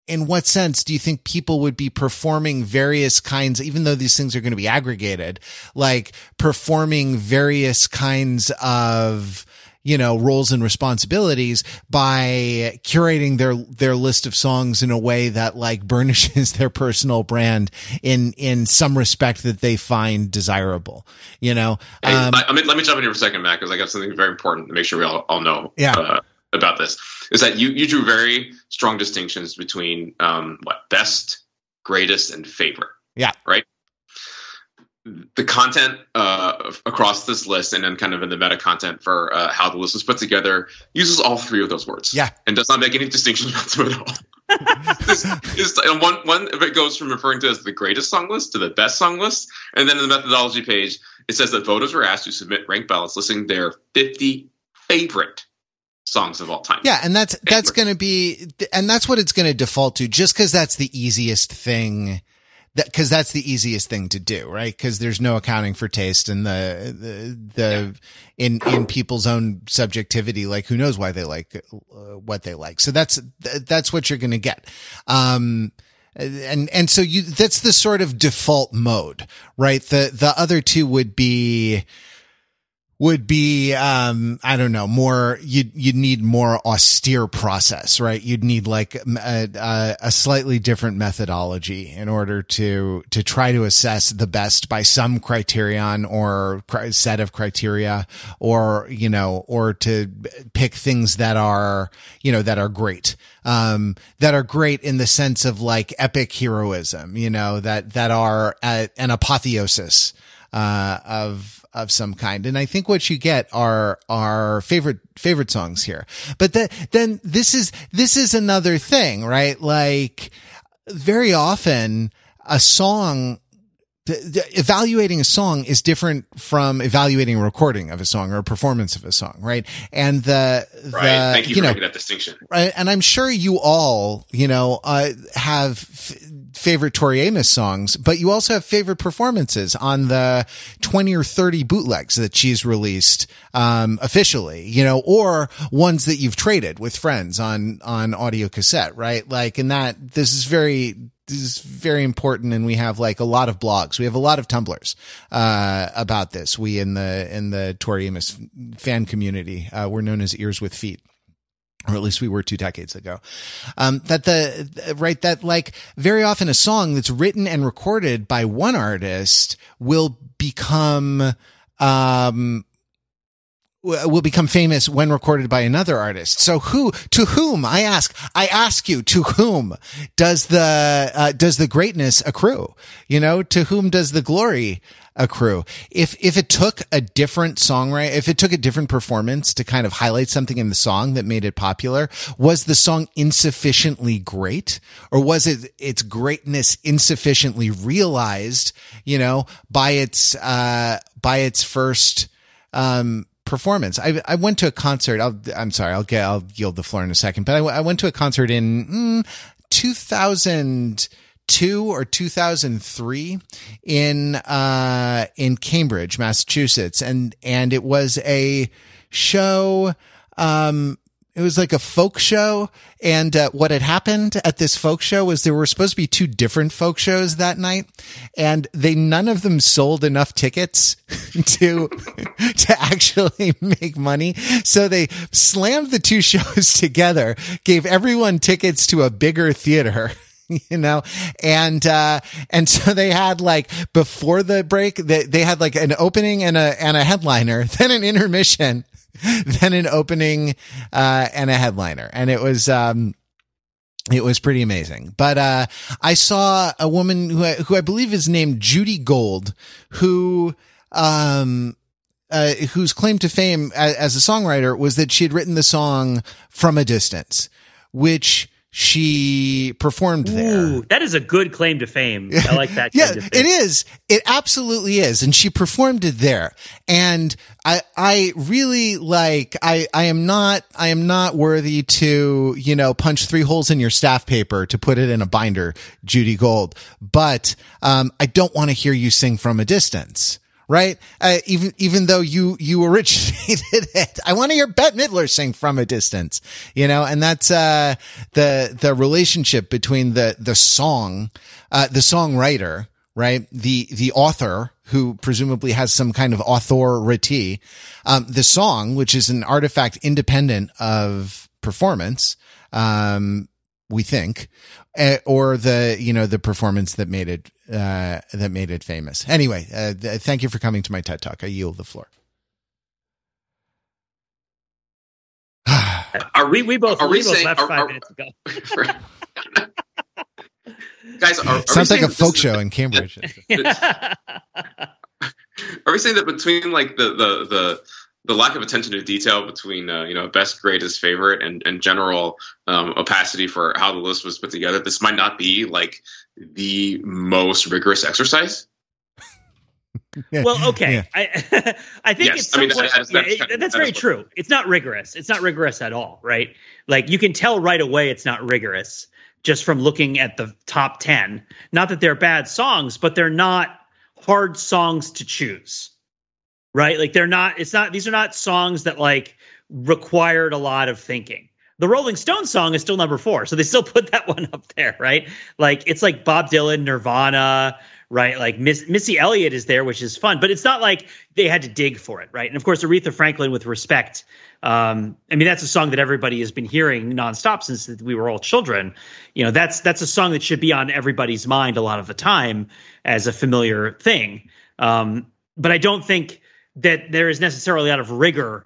in what sense do you think people would be performing various kinds, even though these things are going to be aggregated, like performing various kinds of, you know, roles and responsibilities by curating their, their list of songs in a way that like burnishes their personal brand in, in some respect that they find desirable, you know? Hey, um, I mean, let me jump in here for a second, Matt, because I got something very important to make sure we all, all know. Yeah. Uh, about this is that you, you drew very strong distinctions between um, what best, greatest, and favorite. Yeah. Right the content uh, across this list and then kind of in the meta content for uh, how the list was put together uses all three of those words. Yeah. And does not make any distinctions between them at all. this, one, one of it goes from referring to as the greatest song list to the best song list. And then in the methodology page, it says that voters were asked to submit ranked ballots listing their 50 favorite songs of all time. Yeah, and that's favorite. that's going to be and that's what it's going to default to just cuz that's the easiest thing that cause that's the easiest thing to do, right? Cause there's no accounting for taste and the, the, the, yeah. in, in people's own subjectivity, like who knows why they like uh, what they like. So that's, that's what you're going to get. Um, and, and so you, that's the sort of default mode, right? The, the other two would be, would be um i don't know more you'd you'd need more austere process right? You'd need like a, a, slightly different methodology in order to to try to assess the best by some criterion or set of criteria or you know or to pick things that are you know that are great. Um that are great in the sense of like epic heroism you know that that are an apotheosis uh of of some kind. And I think what you get are, our favorite, favorite songs here. But the, then this is, this is another thing, right? Like very often a song the, the, evaluating a song is different from evaluating a recording of a song or a performance of a song, right? And the, the right. Thank you, you for know, making that distinction. Right. And I'm sure you all, you know, uh, have f- favorite Tori Amos songs, but you also have favorite performances on the 20 or 30 bootlegs that she's released, um, officially, you know, or ones that you've traded with friends on, on audio cassette, right? Like, and that, this is very, this is very important and we have like a lot of blogs. We have a lot of Tumblrs, uh, about this. We in the, in the Tori Amos fan community, uh, we're known as ears with feet or at least we were two decades ago. Um, that the, right, that like very often a song that's written and recorded by one artist will become, um, will become famous when recorded by another artist. So who, to whom, I ask, I ask you, to whom does the, uh, does the greatness accrue? You know, to whom does the glory accrue? If, if it took a different songwriter, if it took a different performance to kind of highlight something in the song that made it popular, was the song insufficiently great or was it its greatness insufficiently realized, you know, by its, uh, by its first, um, performance. I, I went to a concert. i am sorry. I'll get, I'll yield the floor in a second, but I, I went to a concert in mm, 2002 or 2003 in, uh, in Cambridge, Massachusetts. And, and it was a show, um, it was like a folk show. And uh, what had happened at this folk show was there were supposed to be two different folk shows that night, and they none of them sold enough tickets to to actually make money. So they slammed the two shows together, gave everyone tickets to a bigger theater. you know and uh and so they had like before the break they, they had like an opening and a and a headliner then an intermission then an opening uh, and a headliner. And it was um, It was pretty amazing. But uh, I saw a woman who I, who I believe is named Judy Gold, who um, uh, whose claim to fame as, as a songwriter was that she had written the song from a distance, which she performed there. Ooh, that is a good claim to fame. I like that. yeah, it is. It absolutely is. And she performed it there. And I, I really like, I, I am not, I am not worthy to, you know, punch three holes in your staff paper to put it in a binder, Judy Gold. But, um, I don't want to hear you sing from a distance right? Uh, even even though you you originated it, I want to hear Bette Midler sing from a distance, you know, and that's uh, the the relationship between the the song, uh, the songwriter, right, the the author who presumably has some kind of authority, um, the song, which is an artifact independent of performance. Um, we think, uh, or the you know the performance that made it uh, that made it famous. Anyway, uh, th- thank you for coming to my TED Talk. I yield the floor. are we? We both. Are we, we both saying, left are, five are, minutes ago. Guys, are, sounds like a folk show in Cambridge. are we saying that between like the the the the lack of attention to detail between uh, you know best greatest favorite and, and general um, opacity for how the list was put together this might not be like the most rigorous exercise. Well okay. Yeah. i i think yes. it's I mean, that, that's, yeah, it, that's very true. It's not rigorous. It's not rigorous at all right? Like you can tell right away it's not rigorous just from looking at the top 10 not that they're bad songs but they're not hard songs to choose right? Like they're not, it's not, these are not songs that like required a lot of thinking. The Rolling Stones song is still number four, so they still put that one up there, right? Like it's like Bob Dylan, Nirvana, right? Like Miss, Missy Elliott is there, which is fun, but it's not like they had to dig for it, right? And of course, Aretha Franklin with respect. Um, I mean, that's a song that everybody has been hearing nonstop since we were all children. You know, that's that's a song that should be on everybody's mind a lot of the time as a familiar thing. Um, but I don't think that there is necessarily out of rigor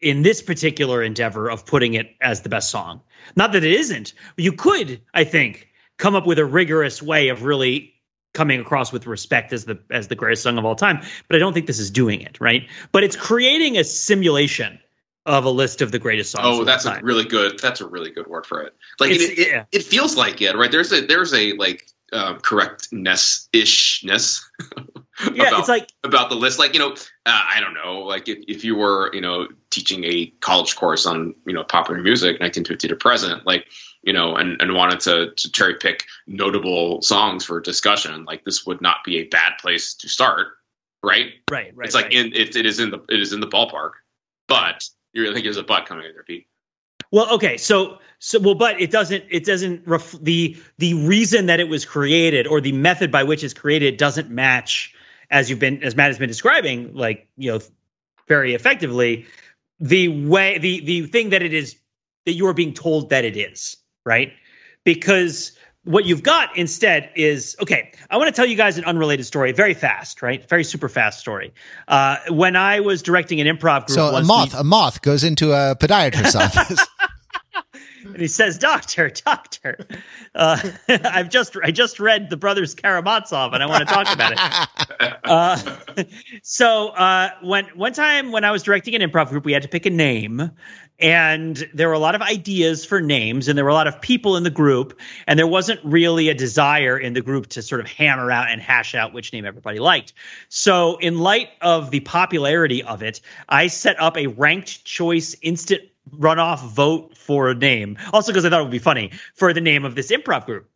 in this particular endeavor of putting it as the best song. Not that it isn't. You could, I think, come up with a rigorous way of really coming across with respect as the as the greatest song of all time, but I don't think this is doing it, right? But it's creating a simulation of a list of the greatest songs. Oh, that's a really good that's a really good word for it. Like it, it, yeah. it, feels like it, right? There's a there's a like um, correctness ishness yeah, about, it's like about the list. Like you know, uh, I don't know. Like if, if you were you know teaching a college course on you know popular music, 1950 to present, like you know, and and wanted to to cherry pick notable songs for discussion, like this would not be a bad place to start, right? Right, right. It's like right. in it, it is in the it is in the ballpark, but you really think there's a butt coming in there, Pete. Well, okay, so so well, but it doesn't it doesn't ref, the the reason that it was created or the method by which it's created doesn't match as you've been as Matt has been describing, like you know, very effectively, the way the the thing that it is that you are being told that it is right? Because what you've got instead is okay i want to tell you guys an unrelated story very fast right? Very super fast story. Uh, when i was directing an improv group so a moth a moth goes into a podiatrist's office and he says, "Doctor, doctor, uh, I've just I just read the Brothers Karamazov, and I want to talk about it." Uh, so uh, when one time when I was directing an improv group, we had to pick a name, and there were a lot of ideas for names, and there were a lot of people in the group, and there wasn't really a desire in the group to sort of hammer out and hash out which name everybody liked. So, in light of the popularity of it, I set up a ranked choice instant runoff vote for a name. Also, because I thought it would be funny for the name of this improv group.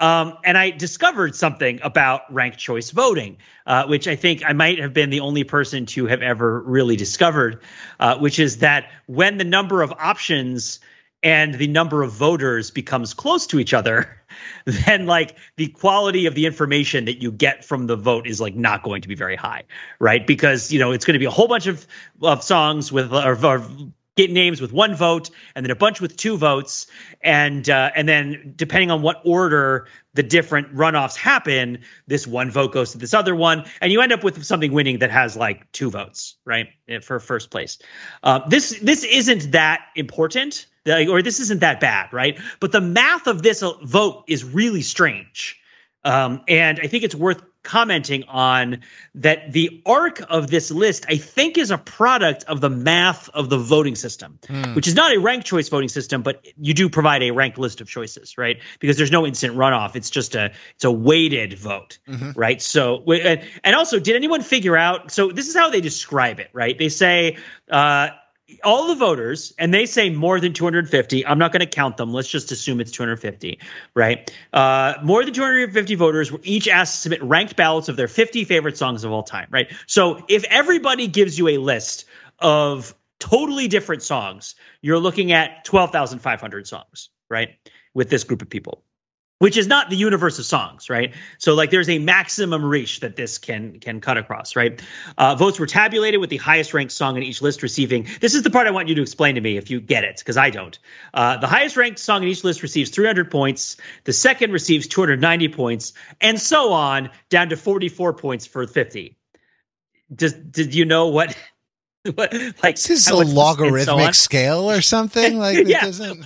Um, and I discovered something about ranked choice voting, uh, which I think I might have been the only person to have ever really discovered, uh, which is that when the number of options and the number of voters becomes close to each other, then like the quality of the information that you get from the vote is like not going to be very high, right? Because you know it's going to be a whole bunch of of songs with or, or get names with one vote and then a bunch with two votes. And uh, and then depending on what order the different runoffs happen this one vote goes to this other one. And you end up with something winning that has like two votes right eh, for first place. Uh, this this isn't that important or this isn't that bad right? But the math of this vote is really strange. Um, and i think it's worth commenting on that the arc of this list, I think, is a product of the math of the voting system, mm. which is not a ranked choice voting system, but you do provide a ranked list of choices, right? Because there's no instant runoff; it's just a it's a weighted vote, mm-hmm. right? So, and also, did anyone figure out? So, this is how they describe it, right? They say. Uh, all the voters and they say more than 250 i'm not going to count them let's just assume it's 250 right? Uh, more than 250 voters were each asked to submit ranked ballots of their 50 favorite songs of all time right? So if everybody gives you a list of totally different songs you're looking at 12500 songs right with this group of people which is not the universe of songs, right? So like there's a maximum reach that this can can cut across, right? Uh, votes were tabulated with the highest ranked song in each list receiving. This is the part I want you to explain to me if you get it, because I don't. Uh, the highest ranked song in each list receives 300 points. The second receives 290 points, and so on down to 44 points for 50. Does did you know what? What like this is a logarithmic so scale or something like yeah. it doesn't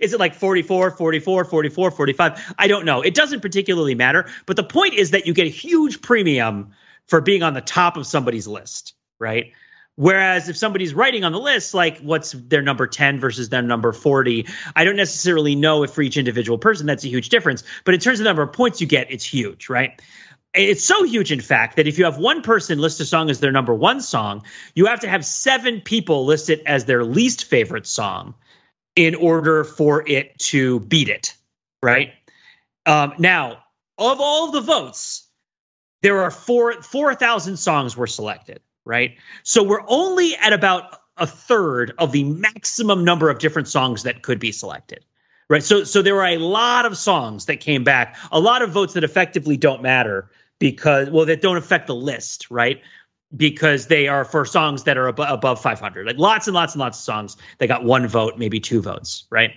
is it like 44, 44, 44, 45? I don't know. It doesn't particularly matter. But the point is that you get a huge premium for being on the top of somebody's list, right? Whereas if somebody's writing on the list, like what's their number 10 versus their number 40, I don't necessarily know if for each individual person that's a huge difference. But in terms of the number of points you get, it's huge, right? It's so huge, in fact, that if you have one person list a song as their number one song, you have to have seven people list it as their least favorite song in order for it to beat it, right? Um, now, of all the votes, there are four four thousand songs were selected, right? So we're only at about a third of the maximum number of different songs that could be selected, right? So so there were a lot of songs that came back, a lot of votes that effectively don't matter because well that don't affect the list, right? Because they are for songs that are ab- above 500 like lots and lots and lots of songs that got one vote maybe two votes right?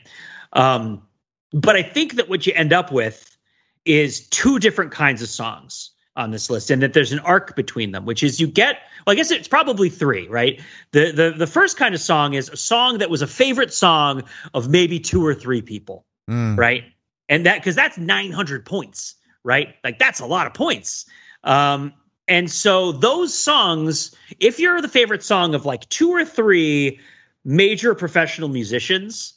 Um, but i think that what you end up with is two different kinds of songs on this list and that there's an arc between them which is you get well i guess it's probably three right? The the the first kind of song is a song that was a favorite song of maybe two or three people mm. right? And that because that's 900 points right? Like that's a lot of points. Um, and so those songs, if you're the favorite song of like two or three major professional musicians,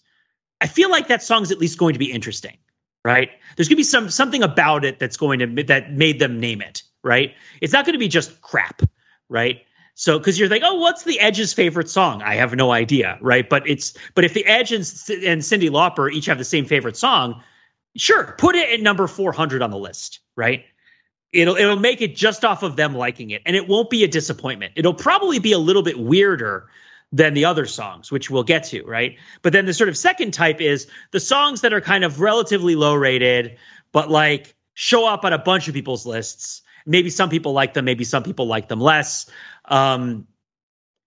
I feel like that song's at least going to be interesting, right? There's going to be some something about it that's going to that made them name it, right? It's not going to be just crap, right? So because you're like, oh, what's the Edge's favorite song? I have no idea, right? But it's but if the Edge and, and Cyndi Lauper each have the same favorite song, sure, put it at number 400 on the list, right? It'll it'll make it just off of them liking it and it won't be a disappointment. It'll probably be a little bit weirder than the other songs which we'll get to right? But then the sort of second type is the songs that are kind of relatively low rated but like show up on a bunch of people's lists. Maybe some people like them maybe some people like them less. Um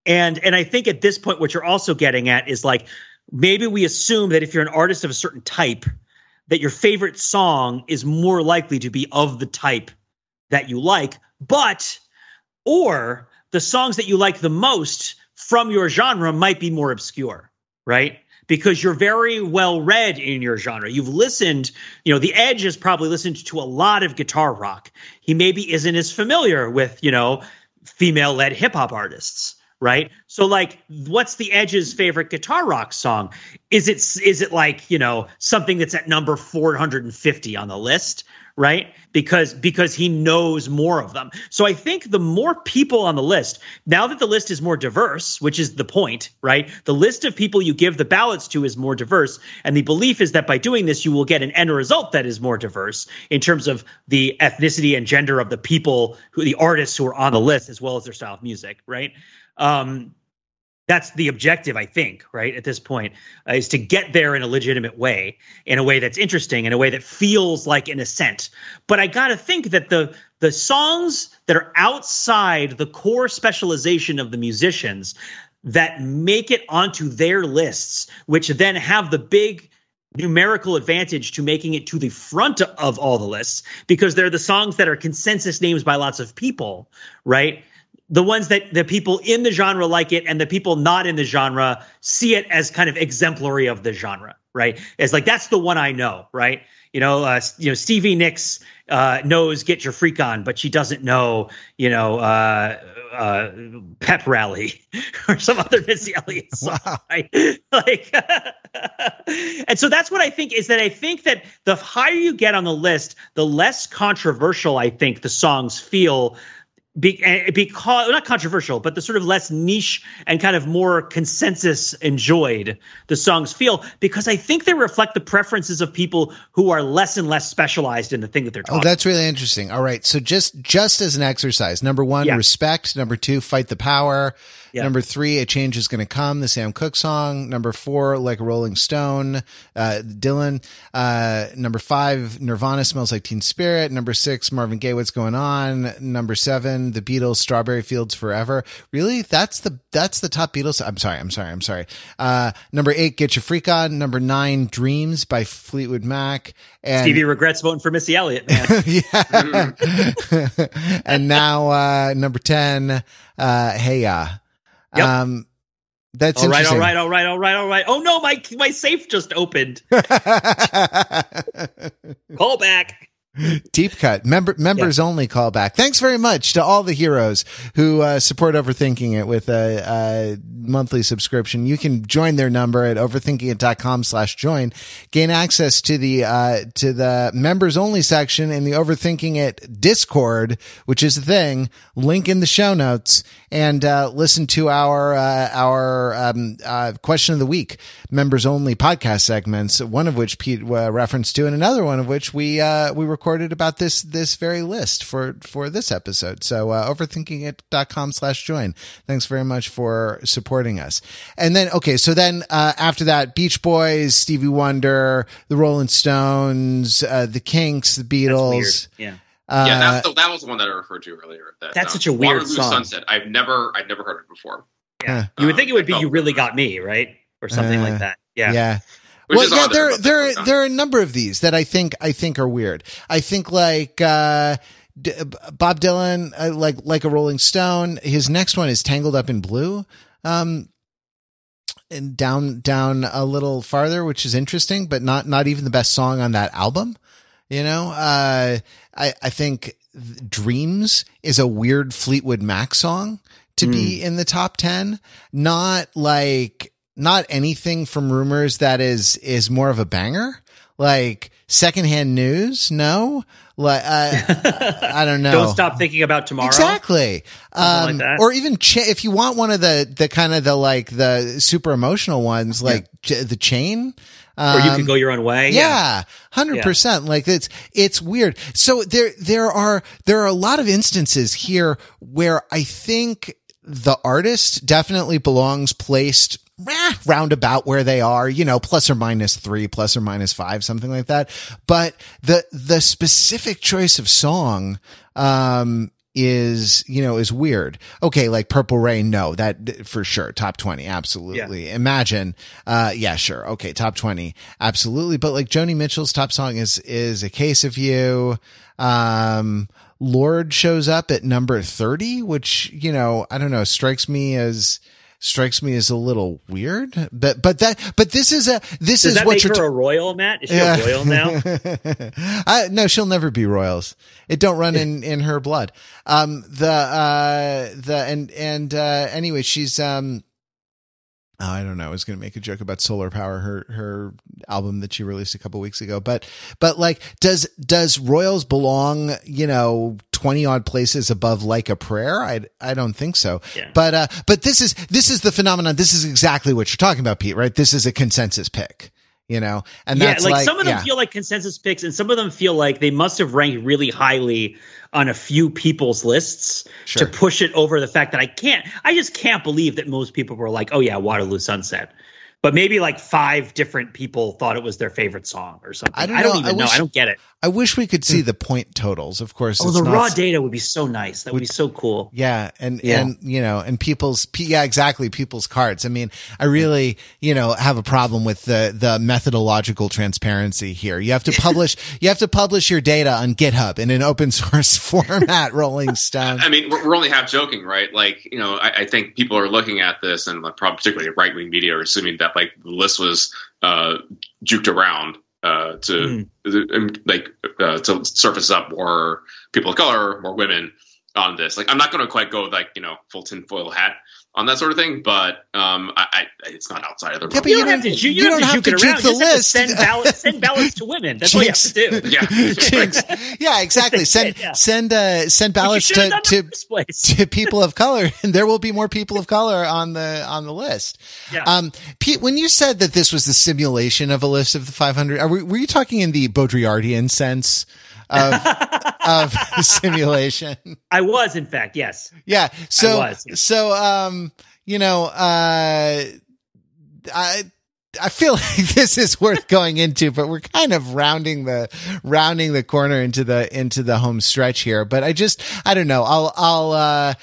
and and i think at this point what you're also getting at is like maybe we assume that if you're an artist of a certain type that your favorite song is more likely to be of the type that you like, but or the songs that you like the most from your genre might be more obscure, right? Because you're very well read in your genre. You've listened, you know, The Edge has probably listened to a lot of guitar rock. He maybe isn't as familiar with, you know, female led hip hop artists right? So like what's the Edge's favorite guitar rock song? Is it is it like, you know, something that's at number 450 on the list, right? Because because he knows more of them. So I think the more people on the list, now that the list is more diverse, which is the point, right? The list of people you give the ballots to is more diverse, and the belief is that by doing this you will get an end result that is more diverse in terms of the ethnicity and gender of the people who the artists who are on the list as well as their style of music, right? Um, that's the objective, I think, right at this point, uh, is to get there in a legitimate way, in a way that's interesting, in a way that feels like an ascent. But I got to think that the the songs that are outside the core specialization of the musicians, that make it onto their lists, which then have the big numerical advantage to making it to the front of all the lists because they're the songs that are consensus names by lots of people, right? The ones that the people in the genre like it and the people not in the genre see it as kind of exemplary of the genre, right? It's like that's the one I know, right? You know, uh, you know, Stevie Nicks uh, knows "Get Your Freak On," but she doesn't know, you know, uh, uh, Pep Rally or some other Missy Elliott song, wow. right? Like, and so that's what I think is that I think that the higher you get on the list, the less controversial I think the songs feel be, eh, because not controversial, but the sort of less niche and kind of more consensus enjoyed the songs feel because I think they reflect the preferences of people who are less and less specialized in the thing that they're oh, talking. Oh, that's really interesting. All right, so just just as an exercise, number one, yeah. respect. Number two, fight the power. Yeah. Number three, A Change is Going to Come, the Sam Cooke song. Number four, Like a Rolling Stone, uh, Dylan. Uh, number five, Nirvana Smells Like Teen Spirit. Number six, Marvin Gaye, What's Going On. Number seven, The Beatles, Strawberry Fields Forever. Really? That's the, that's the top Beatles. I'm sorry. I'm sorry. I'm sorry. Uh, number eight, Get Your Freak On. Number nine, Dreams by Fleetwood Mac. And Stevie regrets voting for Missy Elliott, man. yeah. and now, uh, number 10, uh, Hey Ya. Yep. Um, that's all right, all right, all right, all right, all right. Oh no, my my safe just opened. Call back. Deep cut member members yeah. only callback. Thanks very much to all the heroes who uh, support Overthinking It with a, a, monthly subscription. You can join their number at overthinkingit.com slash join. Gain access to the uh, to the members only section in the Overthinking It Discord, which is the thing. Link in the show notes and uh, listen to our uh, our um, uh, question of the week members only podcast segments. One of which Pete uh, referenced to, and another one of which we we were recorded about this this very list for for this episode. So uh, overthinkingit.com slash join. Thanks very much for supporting us. And then okay, so then uh, after that, Beach Boys, Stevie Wonder, the Rolling Stones, uh, the Kinks, the Beatles. Yeah. Uh, yeah, that's the, that was the one that I referred to earlier. That, that's um, such a weird Waterloo song. Sunset. I've never, I've never heard it before. Yeah, you would think it would be "You Really Got Me," right, or something like uh, that. Yeah, yeah. Well, yeah, there, there, there are a number of these that I think, I think are weird. I think like, uh, D- Bob Dylan, uh, like, like a Rolling Stone. His next one is Tangled Up in Blue. Um, and down, down a little farther, which is interesting, but not, not even the best song on that album. You know, uh, I, I think Dreams is a weird Fleetwood Mac song to mm. be hmm. in the top 10. Not like, not anything from rumors that is is more of a banger like secondhand news no like uh, i don't know don't stop thinking about tomorrow exactly um, like or even if you want one of the the kind of the like the super emotional ones like yeah. the chain um, or you can go your own way. Yeah, hundred yeah. percent. Like it's it's weird. So there there are there are a lot of instances here where I think the artist definitely belongs placed eh, roundabout where they are, you know, plus or minus three, plus or minus five, something like that. But the, the specific choice of song, um, is you know is weird okay like purple rain no that for sure top 20 absolutely yeah. imagine uh yeah sure okay top 20 absolutely but like joni mitchell's top song is is a case of you um lorde shows up at number 30 which you know i don't know strikes me as strikes me as a little weird. But but that but this is a this Does is what you're her t- a royal, Matt. Is she yeah. a royal now? I, no, she'll never be royals. It don't run in in her blood. Um the uh the and and uh anyway, she's um I don't know. I was going to make a joke about Solar Power, her her album that she released a couple weeks ago. But but like, does does Royals belong? You know, twenty odd places above Like a Prayer? I I don't think so. Yeah. But uh, but this is this is the phenomenon. This is exactly what you're talking about, Pete. Right? This is a consensus pick you know and yeah, like, like, some of them yeah. feel like consensus picks and some of them feel like they must have ranked really highly on a few people's lists sure. to push it over the fact that i can't i just can't believe that most people were like oh yeah waterloo sunset but maybe like five different people thought it was their favorite song or something. I don't I don't know. even I know. wish- I don't get it. I wish we could see hmm. the point totals. Of course, Oh, it's the not raw data would be so nice. That would be so cool. Yeah, and Yeah. and you know, and people's yeah, exactly, people's cards. I mean, I really you know have a problem with the the methodological transparency here. You have to publish you have to publish your data on GitHub in an open source format. Rolling Stone. I mean, we're, we're only half joking, right? Like, you know, I, I think people are looking at this, and like, probably particularly right wing media are assuming that like the list was uh, juked around uh, to um, like uh, to surface up more people of color, more women on this. Like, I'm not going to quite go with like you know full tinfoil hat on that sort of thing, but um, I, I it's not outside of the Yeah, realm. but You, you don't have to. ju- You, you don't don't have to have juke to juke the You just have to list. send ballots. Send ballots to women. That's what you have to do. yeah, yeah, exactly. Send Yeah. send uh, send ballots to to that in the first place. to people of color, and there will be more people of color on the on the list. Yeah. Um, Pete, when you said that this was the simulation of a list of the 500, are we, were you talking in the Baudrillardian sense of of simulation? I was, in fact, yes. Yeah. So so um, you know, uh, I. I feel like this is worth going into, but we're kind of rounding the rounding the corner into the into the home stretch here. But I just I don't know. I'll I'll uh,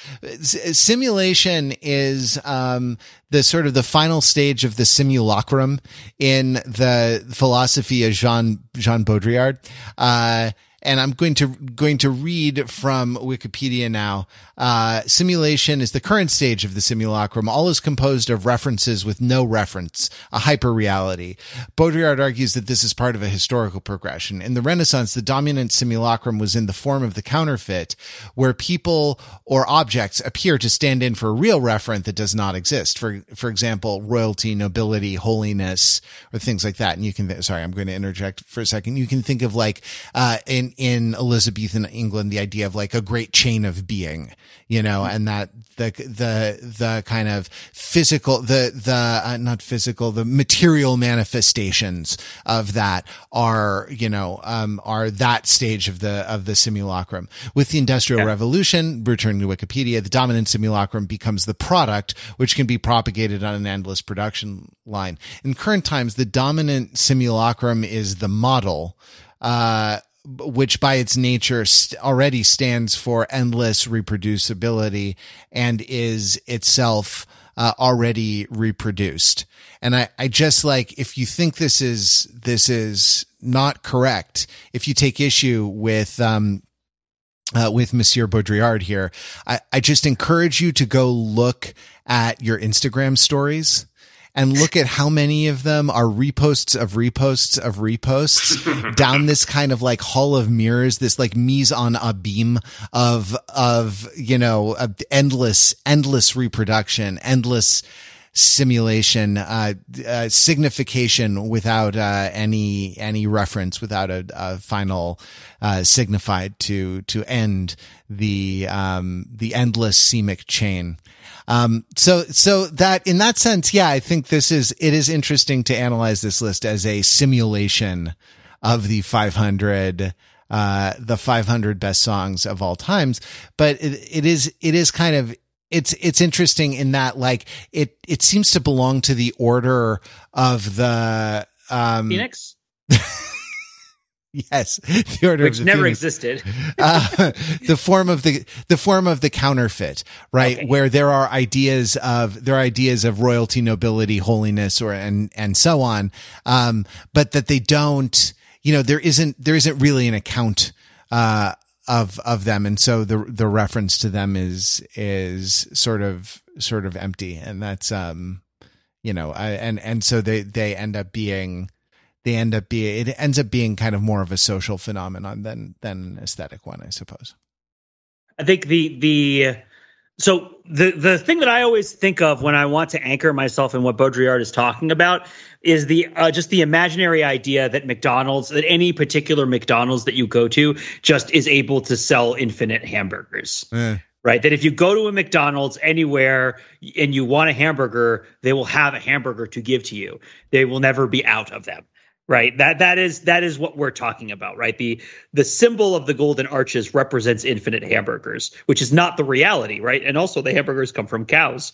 simulation is um the sort of the final stage of the simulacrum in the philosophy of Jean Jean Baudrillard. Uh, and I'm going to going to read from Wikipedia now. Uh, simulation is the current stage of the simulacrum. All is composed of references with no reference, a hyperreality. Baudrillard argues that this is part of a historical progression. In the Renaissance, the dominant simulacrum was in the form of the counterfeit, where people or objects appear to stand in for a real referent that does not exist. For for example, royalty, nobility, holiness, or things like that. And you can sorry, I'm going to interject for a second. You can think of like uh, in in Elizabethan England, the idea of like a great chain of being, you know, and that the the the kind of physical the the uh, not physical the material manifestations of that are you know um are that stage of the of the simulacrum. With the industrial revolution returning to wikipedia the dominant simulacrum becomes the product which can be propagated on an endless production line. In current times the dominant simulacrum is the model uh which by its nature st- already stands for endless reproducibility and is itself uh, already reproduced. And I, I just like, if you think this is, this is not correct, if you take issue with, um, uh, with Monsieur Baudrillard here, I, I just encourage you to go look at your Instagram stories and look at how many of them are reposts of reposts of reposts down this kind of like hall of mirrors, this like mise en abîme of, of, you know, endless, endless reproduction, endless simulation, uh, uh, signification without, uh, any, any reference, without a, a final, uh, signified to, to end the, um, the endless semic chain. Um, so, so that in that sense, yeah, I think this is, it is interesting to analyze this list as a simulation of the 500, uh, the 500 best songs of all times. But it, it is, it is kind of, it's, it's interesting in that like it, it seems to belong to the order of the, um, Phoenix, yes, the order which of the never Phoenix existed. uh, the form of the the form of the counterfeit, right? Okay. Where there are ideas of there are ideas of royalty, nobility, holiness, or and and so on, um, but that they don't. You know, there isn't there isn't really an account uh, of of them, and so the the reference to them is is sort of sort of empty, and that's um, you know, I, and and so they they end up being they end up being it ends up being kind of more of a social phenomenon than than an aesthetic one, I suppose. I think the the so the the thing that I always think of when I want to anchor myself in what Baudrillard is talking about is the uh, just the imaginary idea that McDonald's that any particular McDonald's that you go to just is able to sell infinite hamburgers. Right. That if you go to a McDonald's anywhere and you want a hamburger, they will have a hamburger to give to you. They will never be out of them. Right. That that is that is what we're talking about. Right. The the symbol of the golden arches represents infinite hamburgers, which is not the reality. Right. And also the hamburgers come from cows.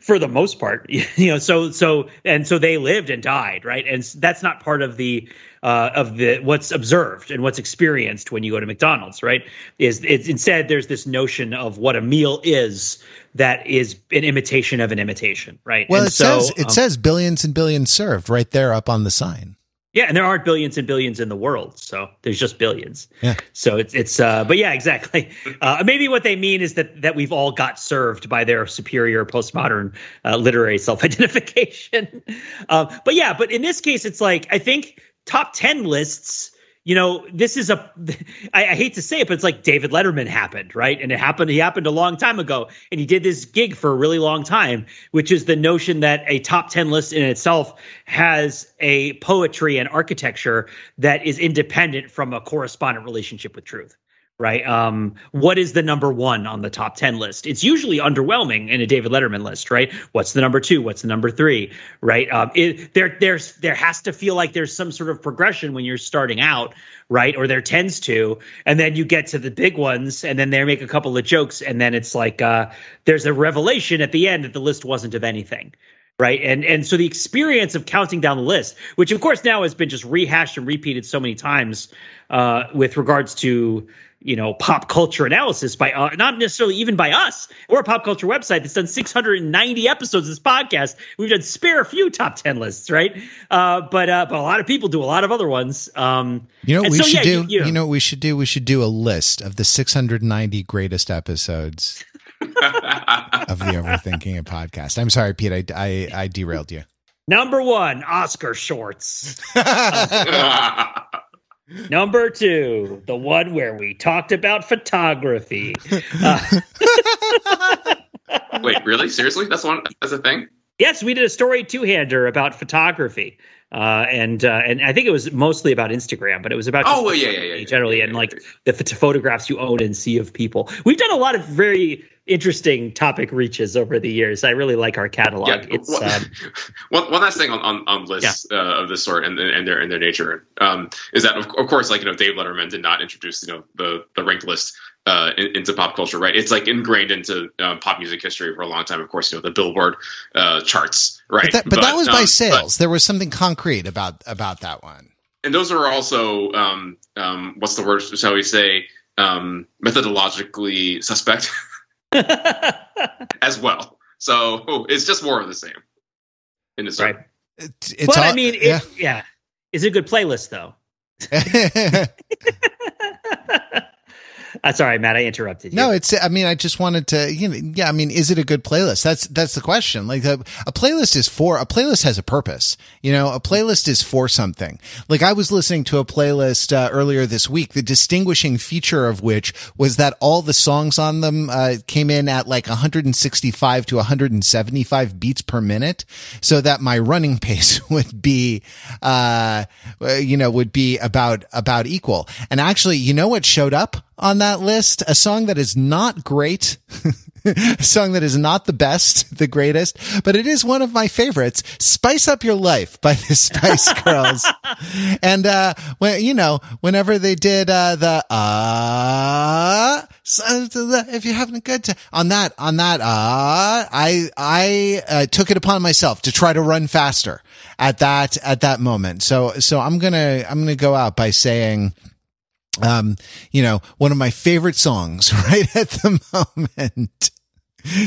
for the most part you know so so and so they lived and died right and that's not part of the uh, of the what's observed and what's experienced when you go to McDonald's right is it's instead there's this notion of what a meal is that is an imitation of an imitation right well and it so, says it um, says billions and billions served right there up on the sign yeah, and there aren't billions and billions in the world, so there's just billions. Yeah. So it's it's uh, but yeah, exactly. Uh, maybe what they mean is that that we've all got served by their superior postmodern uh, literary self-identification. uh, but yeah, but in this case, it's like I think top ten lists you know, this is a, I, I hate to say it, but it's like David Letterman happened, right? And it happened, he happened a long time ago. And he did this gig for a really long time, which is the notion that a top 10 list in itself has a poetry and architecture that is independent from a correspondent relationship with truth right? Um, what is the number one on the top 10 list? It's usually underwhelming in a David Letterman list, right? What's the number two? What's the number three, right? Um, it, there, there's, there has to feel like there's some sort of progression when you're starting out, right? Or there tends to, and then you get to the big ones and then they make a couple of jokes and then it's like, uh, there's a revelation at the end that the list wasn't of anything right and and so the experience of counting down the list which of course now has been just rehashed and repeated so many times uh, with regards to you know pop culture analysis by uh, not necessarily even by us. We're a pop culture website that's done 690 episodes of this podcast. We've done spare a few top 10 lists right? Uh, but uh, but a lot of people do a lot of other ones. Um, you know what we so, should yeah, do? you, you, you know what we should do? We should do a list of the 690 greatest episodes of the overthinking it podcast. I'm sorry pete i i, I derailed you. Number one oscar shorts Number two, the one where we talked about photography. Uh, Wait, really? Seriously? That's one. That's a thing. yes, we did a story two-hander about photography, uh, and uh, and I think it was mostly about Instagram, but it was about Oh, well, yeah, yeah, yeah, yeah, generally yeah, and yeah, like yeah. the ph- photographs you own and see of people. We've done a lot of very interesting topic reaches over the years. I really like our catalog. Yeah, it's one, um, one, one last thing on, on, on lists uh, of this sort and, and their and their nature um, is that of, of course, like you know, Dave Letterman did not introduce you know the the ranked list uh, in, into pop culture, right? It's like ingrained into um, pop music history for a long time. Of course, you know the Billboard uh, charts, right? but that, but that was by um, sales there was something concrete about about that one and those are also um, um, what's the word? Shall we say um, methodologically suspect as well. So it's just more of the same. In a right. It- it's But I all- mean, it, yeah. yeah, is it a good playlist though? Uh, sorry, Matt, I interrupted you. No, it's. I mean, I just wanted to. You know, yeah. I mean, is it a good playlist? That's that's the question. Like a, a playlist is for a playlist has a purpose. You know, a playlist is for something. Like I was listening to a playlist uh, earlier this week. The distinguishing feature of which was that all the songs on them uh, came in at like 165 to 175 beats per minute, so that my running pace would be, uh, you know, would be about about equal. And actually, you know what showed up on that list? A song that is not great. a song that is not the best, the greatest, but it is one of my favorites. Spice Up Your Life by the Spice Girls. and, uh, when, you know, whenever they did, uh, the, uh, if you're having a good time on that, on that, uh, I, I, uh, took it upon myself to try to run faster at that, at that moment. So, so I'm gonna, I'm gonna go out by saying, um, you know, one of my favorite songs right at the moment.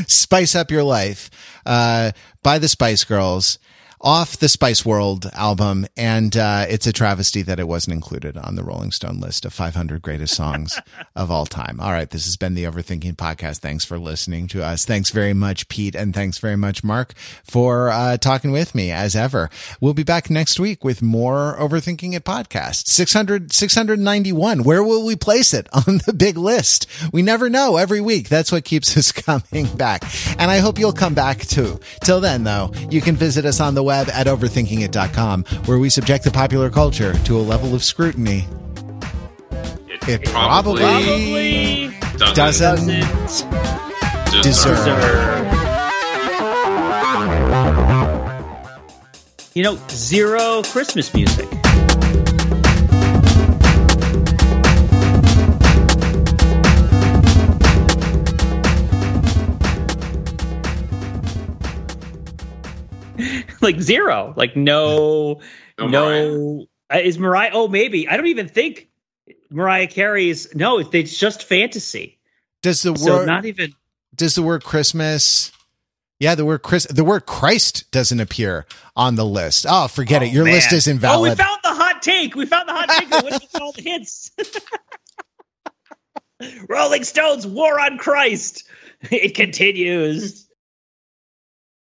Spice Up Your Life, uh, by the Spice Girls off the Spice World album. And, uh, it's a travesty that it wasn't included on the Rolling Stone list of 500 greatest songs of all time. All right. This has been the Overthinking Podcast. Thanks for listening to us. Thanks very much, Pete. And thanks very much, Mark, for, uh, talking with me as ever. We'll be back next week with more Overthinking It podcast. 600, 691. Where will we place it on the big list? We never know every week. That's what keeps us coming back. And I hope you'll come back too. Till then, though, you can visit us on the web at overthinkingit.com, where we subject the popular culture to a level of scrutiny it probably, Probably doesn't, doesn't deserve. deserve. You know, zero Christmas music. Like zero. Like no, No no. Uh, is Mariah? Oh, maybe. I don't even think Mariah Carey's. No, it's just fantasy. Does the So word not even. does the word Christmas? Yeah, the word Chris, the word Christ doesn't appear on the list. Oh, forget it. Oh, Your man. list is invalid. Oh, we found the hot take. We found the hot take. that wouldn't all the hits. Rolling Stones, War on Christ. It continues.